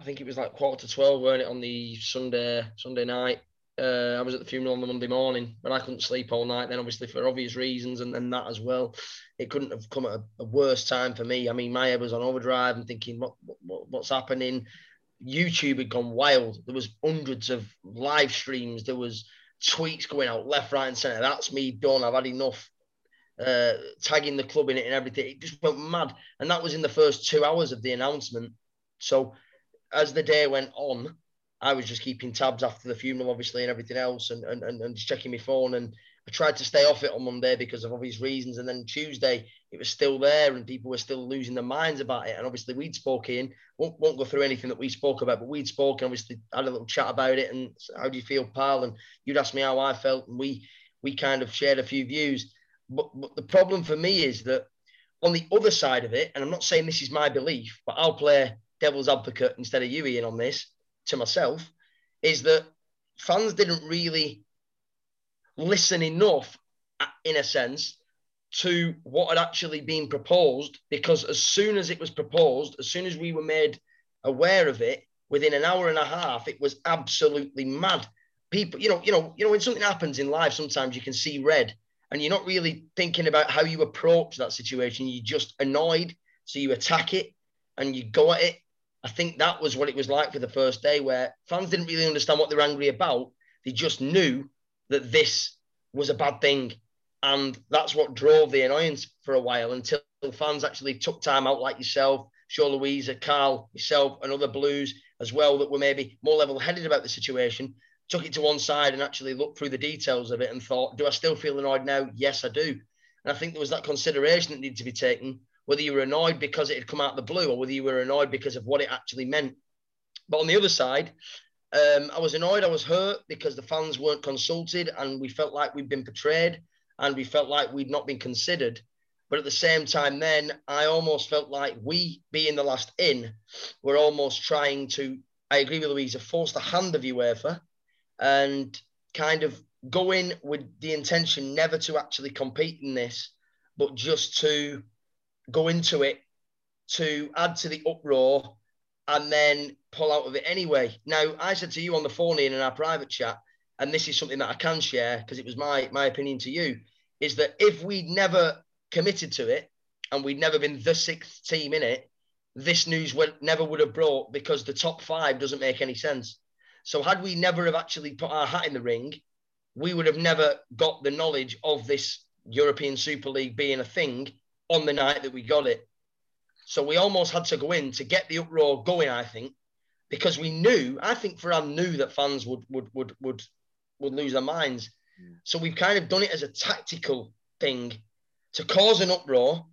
Speaker 2: I think it was like quarter to twelve, weren't it, on the Sunday Sunday night. Uh, I was at the funeral on the Monday morning, but I couldn't sleep all night. Then, obviously, for obvious reasons, and then that as well, it couldn't have come at a, a worse time for me. I mean, my head was on overdrive and thinking, what, what what's happening? YouTube had gone wild. There was hundreds of live streams. There was tweets going out left, right, and centre. That's me done. I've had enough. Uh, tagging the club in it and everything. It just went mad, and that was in the first two hours of the announcement. So, as the day went on, I was just keeping tabs after the funeral, obviously, and everything else, and and, and just checking my phone. And I tried to stay off it on Monday because of obvious reasons. And then Tuesday, it was still there and people were still losing their minds about it. And obviously, we'd spoken, won't, won't go through anything that we spoke about, but we'd spoken, obviously, had a little chat about it. And how do you feel, pal? And you'd ask me how I felt. And we, we kind of shared a few views. But, but the problem for me is that on the other side of it, and I'm not saying this is my belief, but I'll play devil's advocate instead of you, Ian, on this to myself, is that fans didn't really listen enough, in a sense, to what had actually been proposed. Because as soon as it was proposed, as soon as we were made aware of it, within an hour and a half, it was absolutely mad. People, you know, you know, you know, when something happens in life, sometimes you can see red, and you're not really thinking about how you approach that situation. You're just annoyed, so you attack it and you go at it. I think that was what it was like for the first day, where fans didn't really understand what they're angry about. They just knew that this was a bad thing. And that's what drove the annoyance for a while until fans actually took time out, like yourself, Shaw Louisa, Carl, yourself, and other Blues as well, that were maybe more level headed about the situation, took it to one side and actually looked through the details of it and thought, do I still feel annoyed now? Yes, I do. And I think there was that consideration that needed to be taken, whether you were annoyed because it had come out of the blue or whether you were annoyed because of what it actually meant. But on the other side, um, I was annoyed. I was hurt because the fans weren't consulted, and we felt like we'd been betrayed, and we felt like we'd not been considered. But at the same time, then I almost felt like we, being the last in, were almost trying to. I agree with Louisa, force the hand of UEFA, and kind of go in with the intention never to actually compete in this, but just to go into it to add to the uproar and then pull out of it anyway. Now, I said to you on the phone in our private chat, and this is something that I can share because it was my my opinion to you, is that if we'd never committed to it and we'd never been the sixth team in it, this news would never would have brought because the top five doesn't make any sense. So had we never have actually put our hat in the ring, we would have never got the knowledge of this European Super League being a thing on the night that we got it. So we almost had to go in to get the uproar going, I think, because we knew, I think Ferran knew that fans would would would would would lose their minds. Mm. So we've kind of done it as a tactical thing to cause an uproar,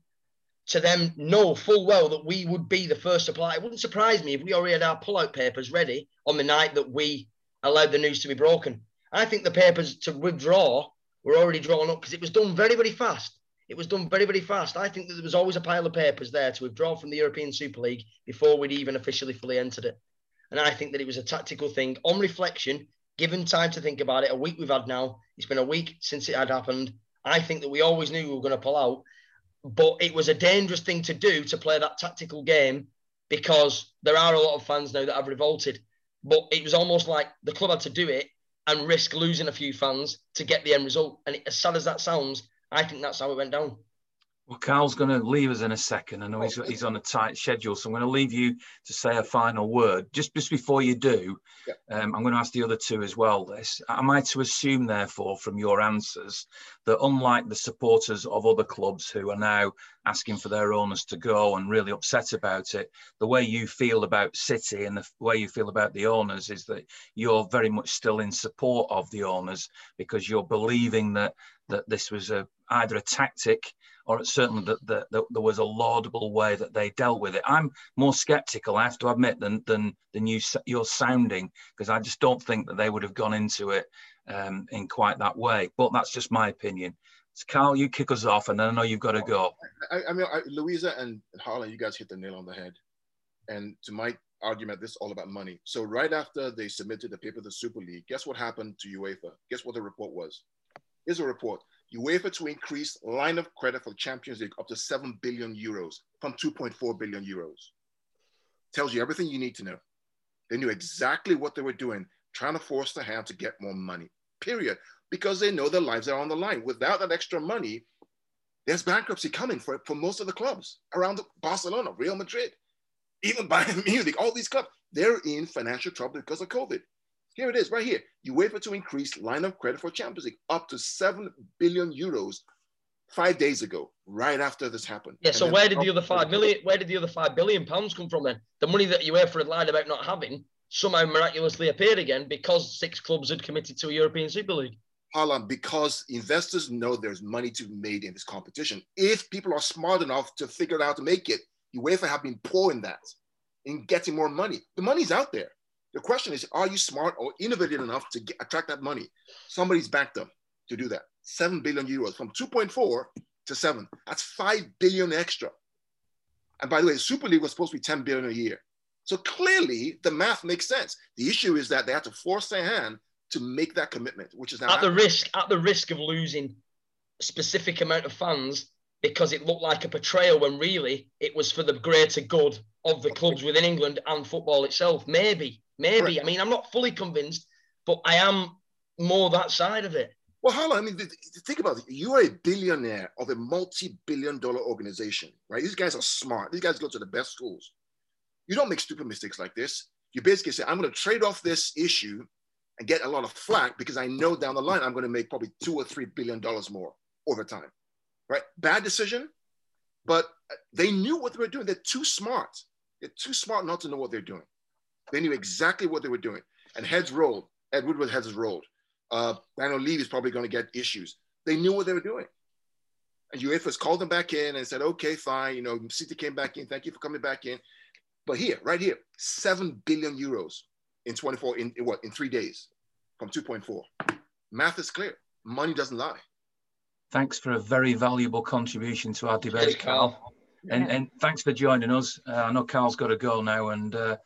Speaker 2: to them know full well that we would be the first supplier. It wouldn't surprise me if we already had our pull-out papers ready on the night that we allowed the news to be broken. I think the papers to withdraw were already drawn up because it was done very, very fast. It was done very, very fast. I think that there was always a pile of papers there to withdraw from the European Super League before we'd even officially fully entered it. And I think that it was a tactical thing. On reflection, given time to think about it, a week we've had now, it's been a week since it had happened. I think that we always knew we were going to pull out, but it was a dangerous thing to do to play that tactical game because there are a lot of fans now that have revolted. But it was almost like the club had to do it and risk losing a few fans to get the end result. And as sad as that sounds, I think that's how it went down.
Speaker 1: Well, Carl's going to leave us in a second. I know he's, he's on a tight schedule, so I'm going to leave you to say a final word. Just just before you do, yeah. um, I'm going to ask the other two as well. This am I to assume, therefore, from your answers, that unlike the supporters of other clubs who are now asking for their owners to go and really upset about it, the way you feel about City and the way you feel about the owners is that you're very much still in support of the owners because you're believing that that this was a either a tactic or certainly that, that, that, there was a laudable way that they dealt with it. I'm more sceptical, I have to admit, than than, than you you're sounding because I just don't think that they would have gone into it um, in quite that way. But that's just my opinion. So Carl, you kick us off, and then I know you've got to go.
Speaker 4: I, I mean, I, Louisa and Harlan, you guys hit the nail on the head. And to my argument, this is all about money. So right after they submitted the paper to the Super League, guess what happened to UEFA? Guess what the report was? Here's a report. UEFA to increase line of credit for the Champions League up to 7 billion euros from 2.4 billion euros. Tells you everything you need to know. They knew exactly what they were doing, trying to force the hand to get more money, period, because they know their lives are on the line. Without that extra money, there's bankruptcy coming for, for most of the clubs around Barcelona, Real Madrid, even Bayern Munich, all these clubs. They're in financial trouble because of COVID. Here it is, right here. UEFA to increase line of credit for Champions League up to 7 billion euros five days ago, right after this happened.
Speaker 2: Yeah, so where did the other five million, where did the other five billion pounds come from then? The money that UEFA had lied about not having somehow miraculously appeared again because six clubs had committed to a European Super League.
Speaker 4: Harlan, because investors know there's money to be made in this competition. If people are smart enough to figure out how to make it, UEFA have been pouring that in getting more money. The money's out there. The question is, are you smart or innovative enough to get, attract that money? Somebody's backed them to do that. 7 billion euros from 2.4 to 7. That's 5 billion extra. And by the way, the Super League was supposed to be 10 billion a year. So clearly the math makes sense. The issue is that they have to force their hand to make that commitment, which is
Speaker 2: at the risk at the risk of losing a specific amount of fans because it looked like a betrayal when really it was for the greater good of the clubs within England and football itself. Maybe, maybe. I mean, I'm not fully convinced, but I am more that side of it.
Speaker 4: Well, on. I mean, think about it. You are a billionaire of a multi-billion dollar organization, right? These guys are smart. These guys go to the best schools. You don't make stupid mistakes like this. You basically say, I'm going to trade off this issue and get a lot of flack because I know down the line I'm going to make probably two or three billion dollars more over time, right? Bad decision, but uh, they knew what they were doing. They're too smart. They're too smart not to know what they're doing. They knew exactly what they were doing. And heads rolled. Ed Woodward heads rolled. Uh, Daniel Levy is probably going to get issues. They knew what they were doing. And UEFA's called them back in and said, okay, fine. You know, City came back in. Thank you for coming back in. But here, right here, 7 billion euros in 24, in, in what, in three days from 2.4. Math is clear. Money doesn't lie.
Speaker 1: Thanks for a very valuable contribution to our debate, Cheers, Carl. And, and thanks for joining us. Uh, I know Carl's got to go now, and uh, I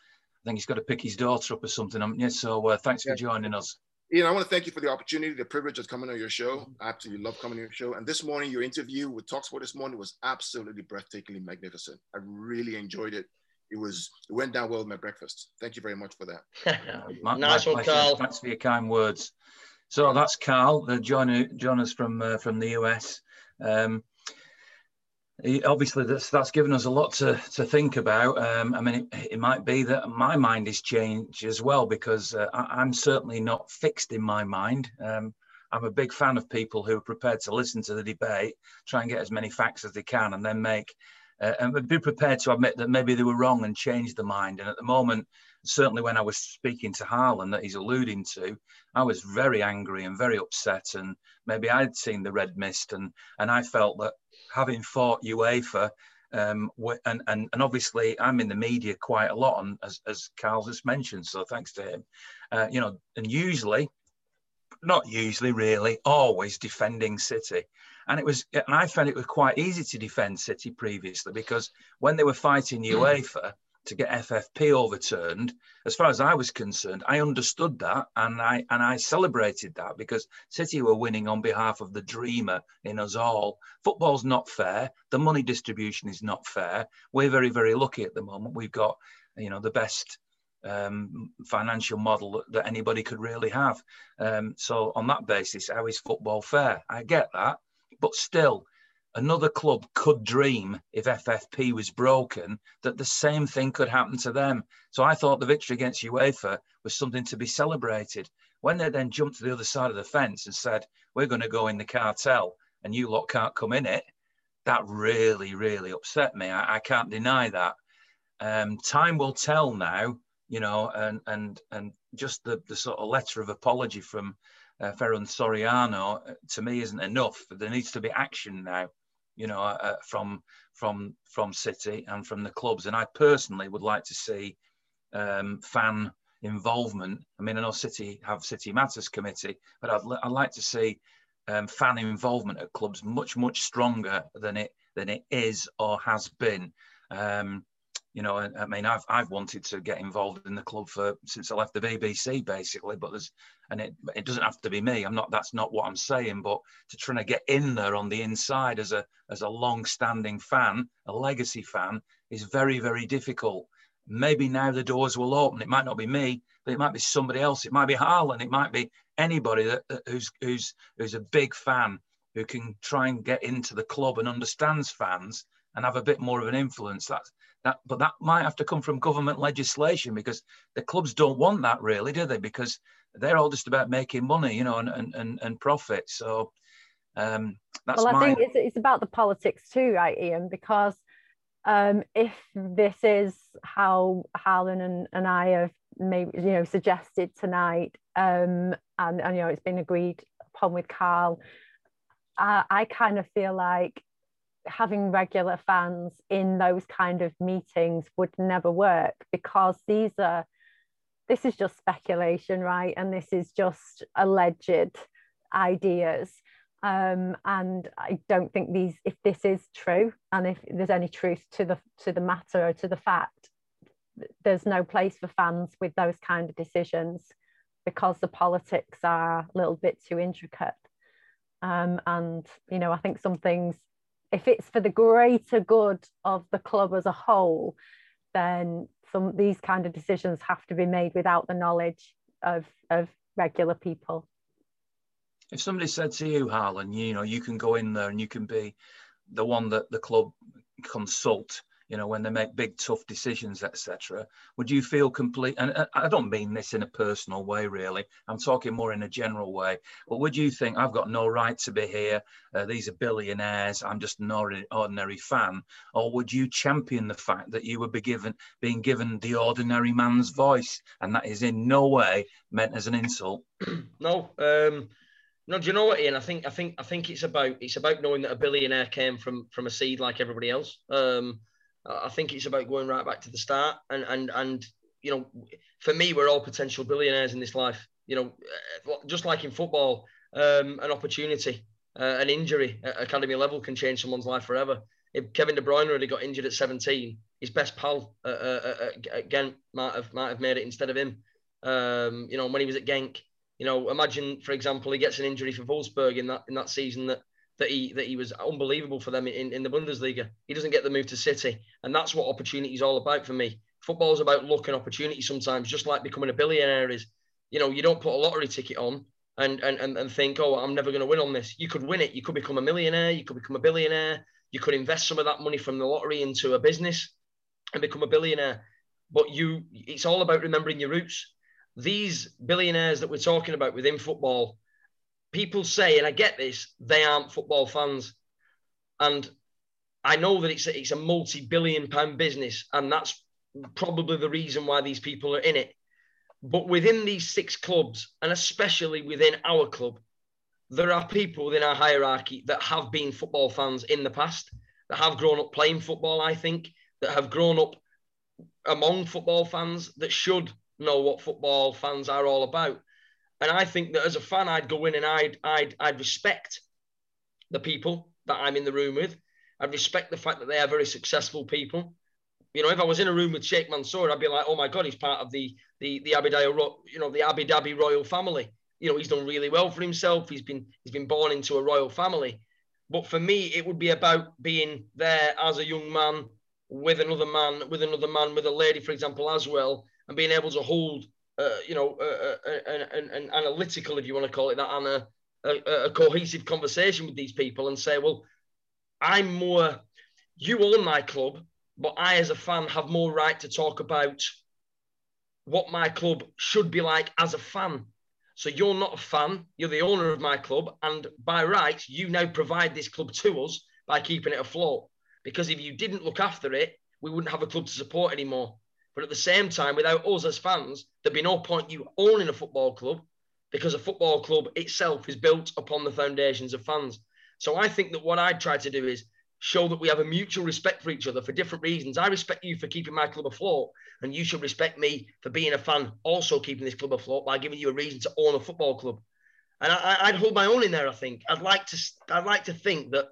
Speaker 1: think he's got to pick his daughter up or something. Um, yeah, so uh, thanks yeah. for joining us.
Speaker 4: Ian, I want to thank you for the opportunity, the privilege of coming on your show. I absolutely love coming on your show. And this morning, your interview with Talksport this morning was absolutely breathtakingly magnificent. I really enjoyed it it was it went down well with my breakfast. Thank you very much for that.
Speaker 2: my, nice my one, Carl.
Speaker 1: Thanks for your kind words. So that's Carl, uh, join, join us from uh, from the US. Um, obviously, that's that's given us a lot to to think about. Um, I mean, it, it, might be that my mind is changed as well because uh, I, am certainly not fixed in my mind. Um, I'm a big fan of people who are prepared to listen to the debate, try and get as many facts as they can, and then make uh, and be prepared to admit that maybe they were wrong and change the mind. And at the moment, certainly when I was speaking to Harlan that he's alluding to, I was very angry and very upset. And maybe I'd seen the red mist, and and I felt that having fought UEFA. Um, and, and and obviously I'm in the media quite a lot, and as as Carl just mentioned, so thanks to him, uh, you know, and usually, not usually, really, always defending City, and it was, and I found it was quite easy to defend City previously because when they were fighting hmm. UEFA to get FFP overturned, as far as I was concerned, I understood that and I and I celebrated that because City were winning on behalf of the dreamer in us all. Football's not fair. The money distribution is not fair. We're very very lucky at the moment. We've got you know the best um, financial model that, anybody could really have. Um, so on that basis, how is football fair? I get that, but still, another club could dream if FFP was broken that the same thing could happen to them. So I thought the victory against UEFA was something to be celebrated. When they then jumped to the other side of the fence and said, We're going to go in the cartel and you lot can't come in it, that really, really upset me. I, I can't deny that. Um, time will tell now, you know, and and and just the, the sort of letter of apology from uh, Ferran Soriano uh, to me isn't enough. There needs to be action now, you know, uh, from from from City and from the clubs. And I personally would like to see um, fan involvement. I mean, I know City have City Matters Committee, but I'd, I'd like to see um, fan involvement at clubs much much stronger than it than it is or has been. Um, you know, I, I, mean, I've I've wanted to get involved in the club for since I left the BBC, basically. But there's, and it it doesn't have to be me. I'm not. That's not what I'm saying. But to try to get in there on the inside as a as a long-standing fan, a legacy fan, is very very difficult. Maybe now the doors will open. It might not be me, but it might be somebody else. It might be Harlan. It might be anybody that, who's who's who's a big fan who can try and get into the club and understands fans and have a bit more of an influence. That's that, but that might have to come from government legislation because the clubs don't want that really, do they? Because they're all just about making money, you know, and and and, and profit. So um, that's
Speaker 3: well, I
Speaker 1: my...
Speaker 3: think it's, it's about the politics too, right, Ian? Because um, if this is how Harlan and, and I have maybe you know suggested tonight, um, and, and you know it's been agreed upon with Carl, I, I kind of feel like having regular fans in those kind of meetings would never work because these are this is just speculation right? And this is just alleged ideas. Um, and I don't think these if this is true and if there's any truth to the to the matter or to the fact there's no place for fans with those kind of decisions because the politics are a little bit too intricate. Um, and you know I think some things if it's for the greater good of the club as a whole, then some these kind of decisions have to be made without the knowledge of of regular people.
Speaker 1: If somebody said to you, Harlan, you know, you can go in there and you can be the one that the club consult you know, when they make big, tough decisions, etc. Would you feel complete? And I don't mean this in a personal way, really. I'm talking more in a general way. But would you think I've got no right to be here? Uh, these are billionaires. I'm just an ordinary fan. Or would you champion the fact that you would be given, being given the ordinary man's voice, and that is in no way meant as an insult?
Speaker 2: no. Um... No, do you know what, Ian? I think I think I think it's about it's about knowing that a billionaire came from from a seed like everybody else. Um, I think it's about going right back to the start. And and and you know, for me, we're all potential billionaires in this life. You know, uh, just like in football, um, an opportunity, uh, an injury at academy level can change someone's life forever. If Kevin De Bruyne already got injured at 17, his best pal uh, uh, uh at Ghent might have might have made it instead of him. Um, you know, when he was at Genk, you know, imagine for example he gets an injury for Wolfsburg in that in that season that that he that he was unbelievable for them in, in the Bundesliga. He doesn't get the move to City, and that's what opportunity is all about for me. Football is about luck and opportunity sometimes, just like becoming a billionaire is. You know, you don't put a lottery ticket on and and and, and think, oh, I'm never going to win on this. You could win it. You could become a millionaire. You could become a billionaire. You could invest some of that money from the lottery into a business and become a billionaire. But you, it's all about remembering your roots. These billionaires that we're talking about within football people say, and I get this, they aren't football fans. And I know that it's a, it's a multi-billion pound business, and that's probably the reason why these people are in it. But within these six clubs, and especially within our club, there are people within our hierarchy that have been football fans in the past, that have grown up playing football, I think, that have grown up among football fans that should know what football fans are all about. And I think that as a fan, I'd go in and I'd I'd I'd respect the people that I'm in the room with. I'd respect the fact that they are very successful people. You know, if I was in a room with Sheikh Mansour, I'd be like, oh my God, he's part of the the the Abu Dhabi, you know, the Abu Dhabi royal family. You know, he's done really well for himself. He's been he's been born into a royal family. But for me, it would be about being there as a young man with another man, with another man, with a lady, for example, as well, and being able to hold uh, you know, uh, uh, an, an, analytical, if you want to call it that, and a, a, a, cohesive conversation with these people and say, well, I'm more, you own my club, but I, as a fan, have more right to talk about what my club should be like as a fan. So you're not a fan, you're the owner of my club, and by rights, you now provide this club to us by keeping it afloat. Because if you didn't look after it, we wouldn't have a club to support anymore. But at the same time, without us as fans, there'd be no point you owning a football club because a football club itself is built upon the foundations of fans. So I think that what I'd try to do is show that we have a mutual respect for each other for different reasons. I respect you for keeping my club afloat, and you should respect me for being a fan, also keeping this club afloat by giving you a reason to own a football club. And I, would hold my own in there. I think I'd like to. I'd like to think that,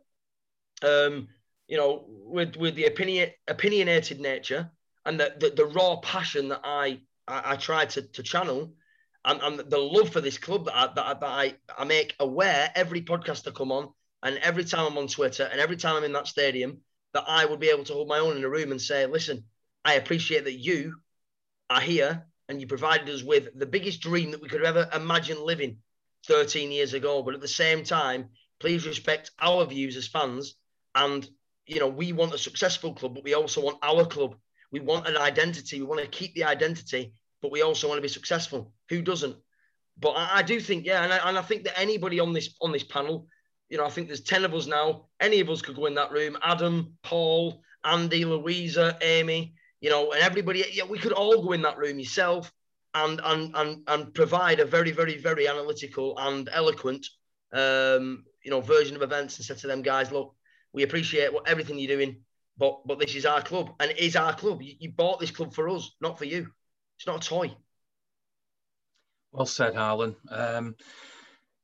Speaker 2: um, you know, with with the opinion opinionated nature and the, the, the raw passion that I I, I try to, to channel, and, and the love for this club that I, that I, that I, I make aware every podcast I come on and every time I'm on Twitter and every time I'm in that stadium, that I would be able to hold my own in a room and say, listen, I appreciate that you are here and you provided us with the biggest dream that we could ever imagine living 13 years ago. But at the same time, please respect our views as fans. And, you know, we want a successful club, but we also want our club. We want an identity. We want to keep the identity, but we also want to be successful. Who doesn't? But I, I do think, yeah, and I, and I think that anybody on this on this panel you know, I think there's 10 of us now. Any of us could go in that room. Adam, Paul, Andy, Louisa, Amy, you know, and everybody, yeah, we could all go in that room yourself and and and and provide a very, very, very analytical and eloquent um, you know, version of events and said to them guys, look, we appreciate what everything you're doing, but but this is our club and it is our club. You, you bought this club for us, not for you. It's not a toy.
Speaker 1: Well said, Harlan. Um,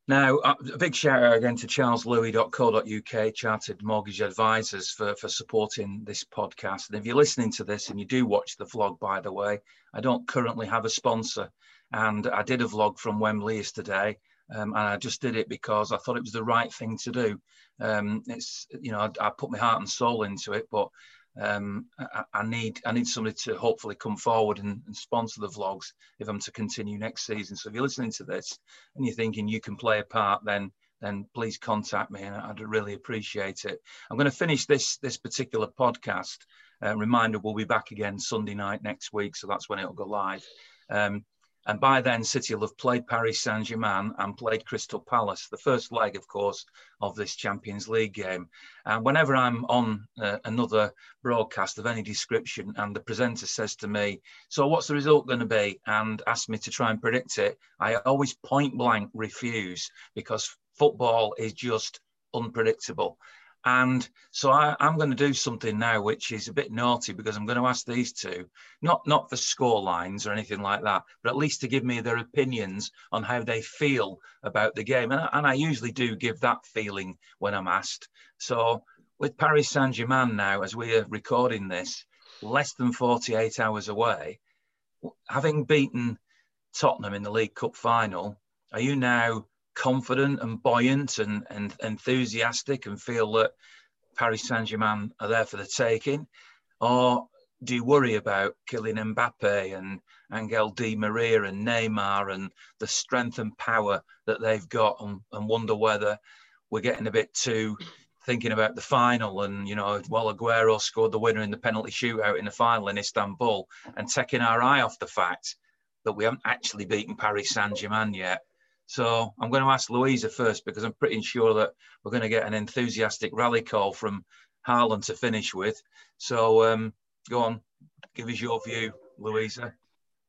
Speaker 1: now, uh, a big shout out again to charleslewis.co.uk, Chartered Mortgage Advisors, for, for supporting this podcast. And if you're listening to this and you do watch the vlog, by the way, I don't currently have a sponsor. And I did a vlog from Wembley yesterday. Um, and I just did it because I thought it was the right thing to do. Um, it's, you know, I, I, put my heart and soul into it, but um, I, I, need I need somebody to hopefully come forward and, and, sponsor the vlogs if I'm to continue next season. So if you're listening to this and you're thinking you can play a part, then then please contact me and I'd really appreciate it. I'm going to finish this this particular podcast. Uh, reminder: we'll be back again Sunday night next week, so that's when it'll go live. Um, and by then, City will have played Paris Saint Germain and played Crystal Palace, the first leg, of course, of this Champions League game. And whenever I'm on uh, another broadcast of any description and the presenter says to me, So, what's the result going to be? and asks me to try and predict it, I always point blank refuse because football is just unpredictable. And so I, am going to do something now, which is a bit naughty because I'm going to ask these two, not not for score lines or anything like that, but at least to give me their opinions on how they feel about the game. And, and I usually do give that feeling when I'm asked. So with Paris Saint Germain now, as we are recording this, less than 48 hours away, having beaten Tottenham in the League Cup final, are you now confident and buoyant and, and enthusiastic and feel that Paris Saint Germain are there for the taking? Or do you worry about Kylian Mbappe and Angel Di Maria and Neymar and the strength and power that they've got and, and wonder whether we're getting a bit too thinking about the final and you know while Aguero scored the winner in the penalty shootout in the final in Istanbul and taking our eye off the fact that we haven't actually beaten Paris Saint-Germain yet so I'm going to ask Louisa first because I'm pretty sure that we're going to get an enthusiastic rally call from Harlan to finish with. So um, go on, give us your view, Louisa.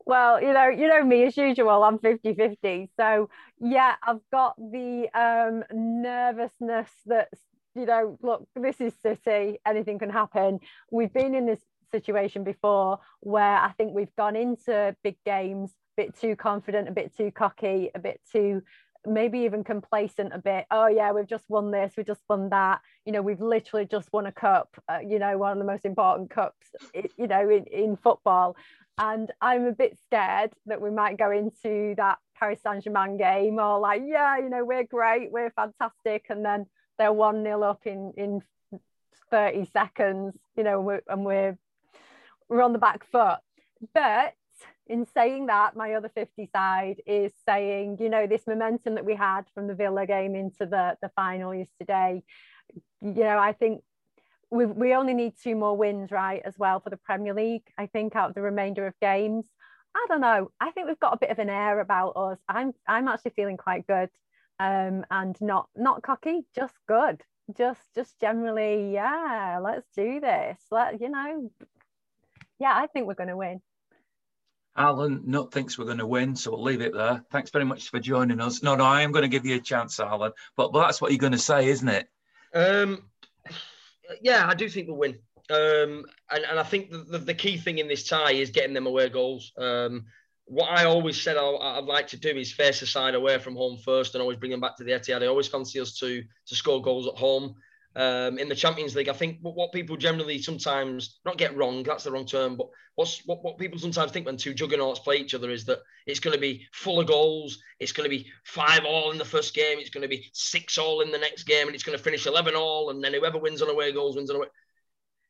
Speaker 3: Well, you know, you know me as usual. I'm 50-50. So yeah, I've got the um, nervousness that you know, look, this is City. Anything can happen. We've been in this situation before where I think we've gone into big games bit too confident, a bit too cocky, a bit too maybe even complacent a bit. Oh yeah, we've just won this, we just won that. You know, we've literally just won a cup. Uh, you know, one of the most important cups. You know, in, in football, and I'm a bit scared that we might go into that Paris Saint Germain game or like, yeah, you know, we're great, we're fantastic, and then they're one 0 up in in 30 seconds. You know, we're, and we're we're on the back foot. But in saying that, my other 50 side is saying, you know, this momentum that we had from the Villa game into the, the final yesterday, you know, I think we we only need two more wins, right, as well for the Premier League. I think out of the remainder of games. I don't know. I think we've got a bit of an air about us. I'm I'm actually feeling quite good, um, and not not cocky, just good. Just just generally, yeah. Let's do this. Let you know. Yeah, I think we're going to win.
Speaker 1: Alan Nutt thinks we're going to win, so we'll leave it there. Thanks very much for joining us. No, no, I am going to give you a chance, Harlan, but, but that's what you're going to say, isn't it?
Speaker 2: Um, yeah, I do think we'll win. Um, and, and I think the, the, the, key thing in this tie is getting them away goals. Um, what I always said I, would like to do is face the side away from home first and always bring them back to the Etihad. I always fancy us to to score goals at home um, in the Champions League. I think what, what, people generally sometimes not get wrong, that's the wrong term, but what's what, what people sometimes think when two juggernauts play each other is that it's going to be full of goals, it's going to be five all in the first game, it's going to be six all in the next game, and it's going to finish 11 all, and then whoever wins on away goals wins on away.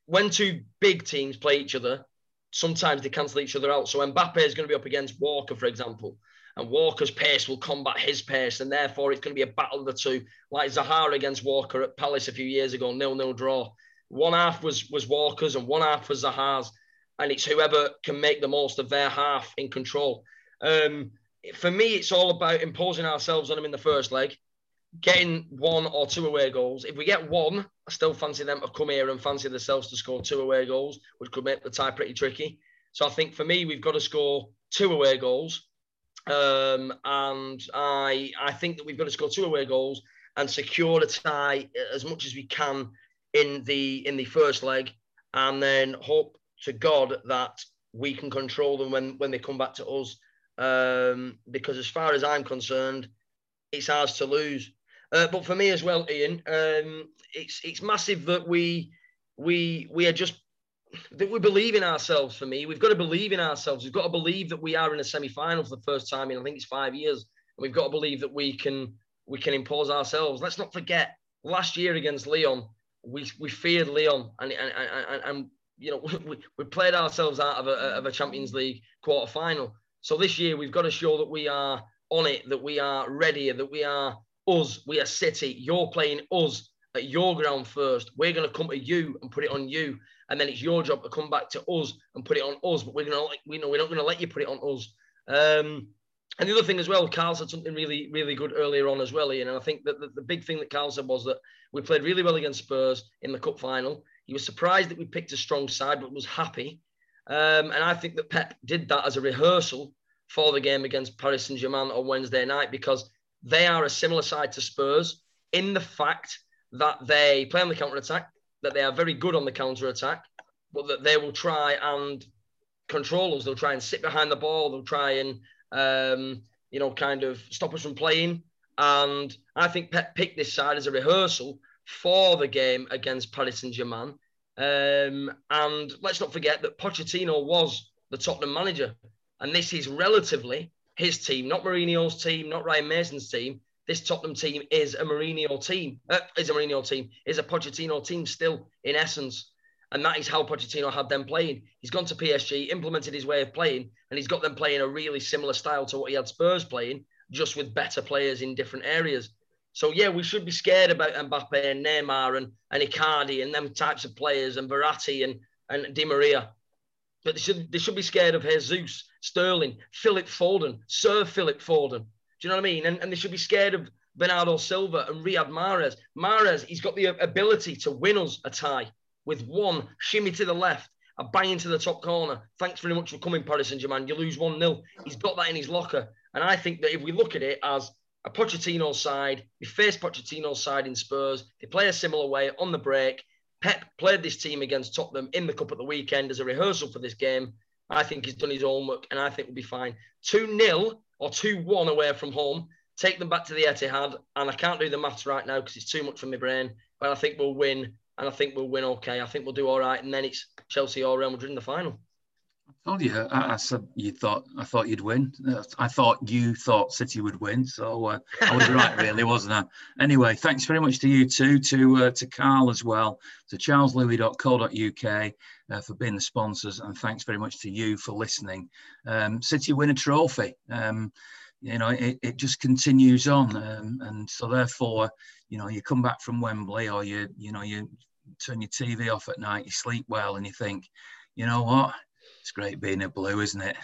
Speaker 2: When two big teams play each other, sometimes they cancel each other out. So Mbappe is going to be up against Walker, for example and Walker's pace will combat his pace, and therefore it's going to be a battle of the two, like Zahara against Walker at Palace a few years ago, nil-nil draw. One half was was Walker's and one half was Zaha's, and it's whoever can make the most of their half in control. Um, for me, it's all about imposing ourselves on them in the first leg, getting one or two away goals. If we get one, I still fancy them to come here and fancy themselves to score two away goals, which could make the tie pretty tricky. So I think for me, we've got to score two away goals um, and I I think that we've got to score two away goals and secure a tie as much as we can in the in the first leg, and then hope to God that we can control them when when they come back to us. Um, because as far as I'm concerned, it's ours to lose. Uh, but for me as well, Ian, um, it's it's massive that we we we are just that we believe in ourselves. For me, we've got to believe in ourselves. We've got to believe that we are in a semi-final for the first time in I think it's five years. And we've got to believe that we can we can impose ourselves. Let's not forget last year against Lyon, we we feared Lyon and and and, and you know we, we played ourselves out of a, of a Champions League quarter final. So this year we've got to show that we are on it, that we are ready, that we are us, we are City. You're playing us at your ground first. We're going to come to you and put it on you and then it's your job to come back to us and put it on us. But we're gonna, we know we're not gonna let you put it on us. Um, and the other thing as well, Carl said something really, really good earlier on as well, Ian. And I think that the, the big thing that Carl said was that we played really well against Spurs in the cup final. He was surprised that we picked a strong side, but was happy. Um, and I think that Pep did that as a rehearsal for the game against Paris Saint Germain on Wednesday night because they are a similar side to Spurs in the fact that they play on the counter attack that they are very good on the counter attack, but that they will try and control us. They'll try and sit behind the ball. They'll try and um, you know kind of stop us from playing. And I think Pep picked this side as a rehearsal for the game against Paris Saint Germain. Um, and let's not forget that Pochettino was the Tottenham manager, and this is relatively his team, not Mourinho's team, not Ryan Mason's team this Tottenham team is a Mourinho team, uh, is a Mourinho team, is a Pochettino team still in essence. And that is how Pochettino had them playing. He's gone to PSG, implemented his way of playing, and he's got them playing a really similar style to what he had Spurs playing, just with better players in different areas. So yeah, we should be scared about Mbappe and Neymar and, and Icardi and them types of players and Verratti and, and Di Maria. But they should they should be scared of Jesus, Sterling, Philip Foden, Sir Philip Foden. Do you know what I mean? And, and they should be scared of Bernardo Silva and Riyad Mahrez. Mahrez, he's got the ability to win us a tie with one shimmy to the left, a bang into the top corner. Thanks very much for coming, Paris Saint Germain. You lose 1 0. He's got that in his locker. And I think that if we look at it as a Pochettino side, we face Pochettino's side in Spurs, they play a similar way on the break. Pep played this team against Tottenham in the Cup at the weekend as a rehearsal for this game. I think he's done his homework and I think we'll be fine. 2 0 or 2 1 away from home, take them back to the Etihad. And I can't do the maths right now because it's too much for my brain, but I think we'll win. And I think we'll win okay. I think we'll do all right. And then it's Chelsea or Real Madrid in the final.
Speaker 1: I told you, I, I, said you thought I thought you'd win. I thought you thought City would win, so uh, I was right, really, wasn't I? Anyway, thanks very much to you too, to uh, to Carl as well, to charleslewis.co.uk uh, for being the sponsors, and thanks very much to you for listening. Um, City win a trophy. Um, you know, it, it just continues on. Um, and so therefore, you know, you come back from Wembley or you, you know, you turn your TV off at night, you sleep well and you think, you know what, it's great being a blue, isn't it?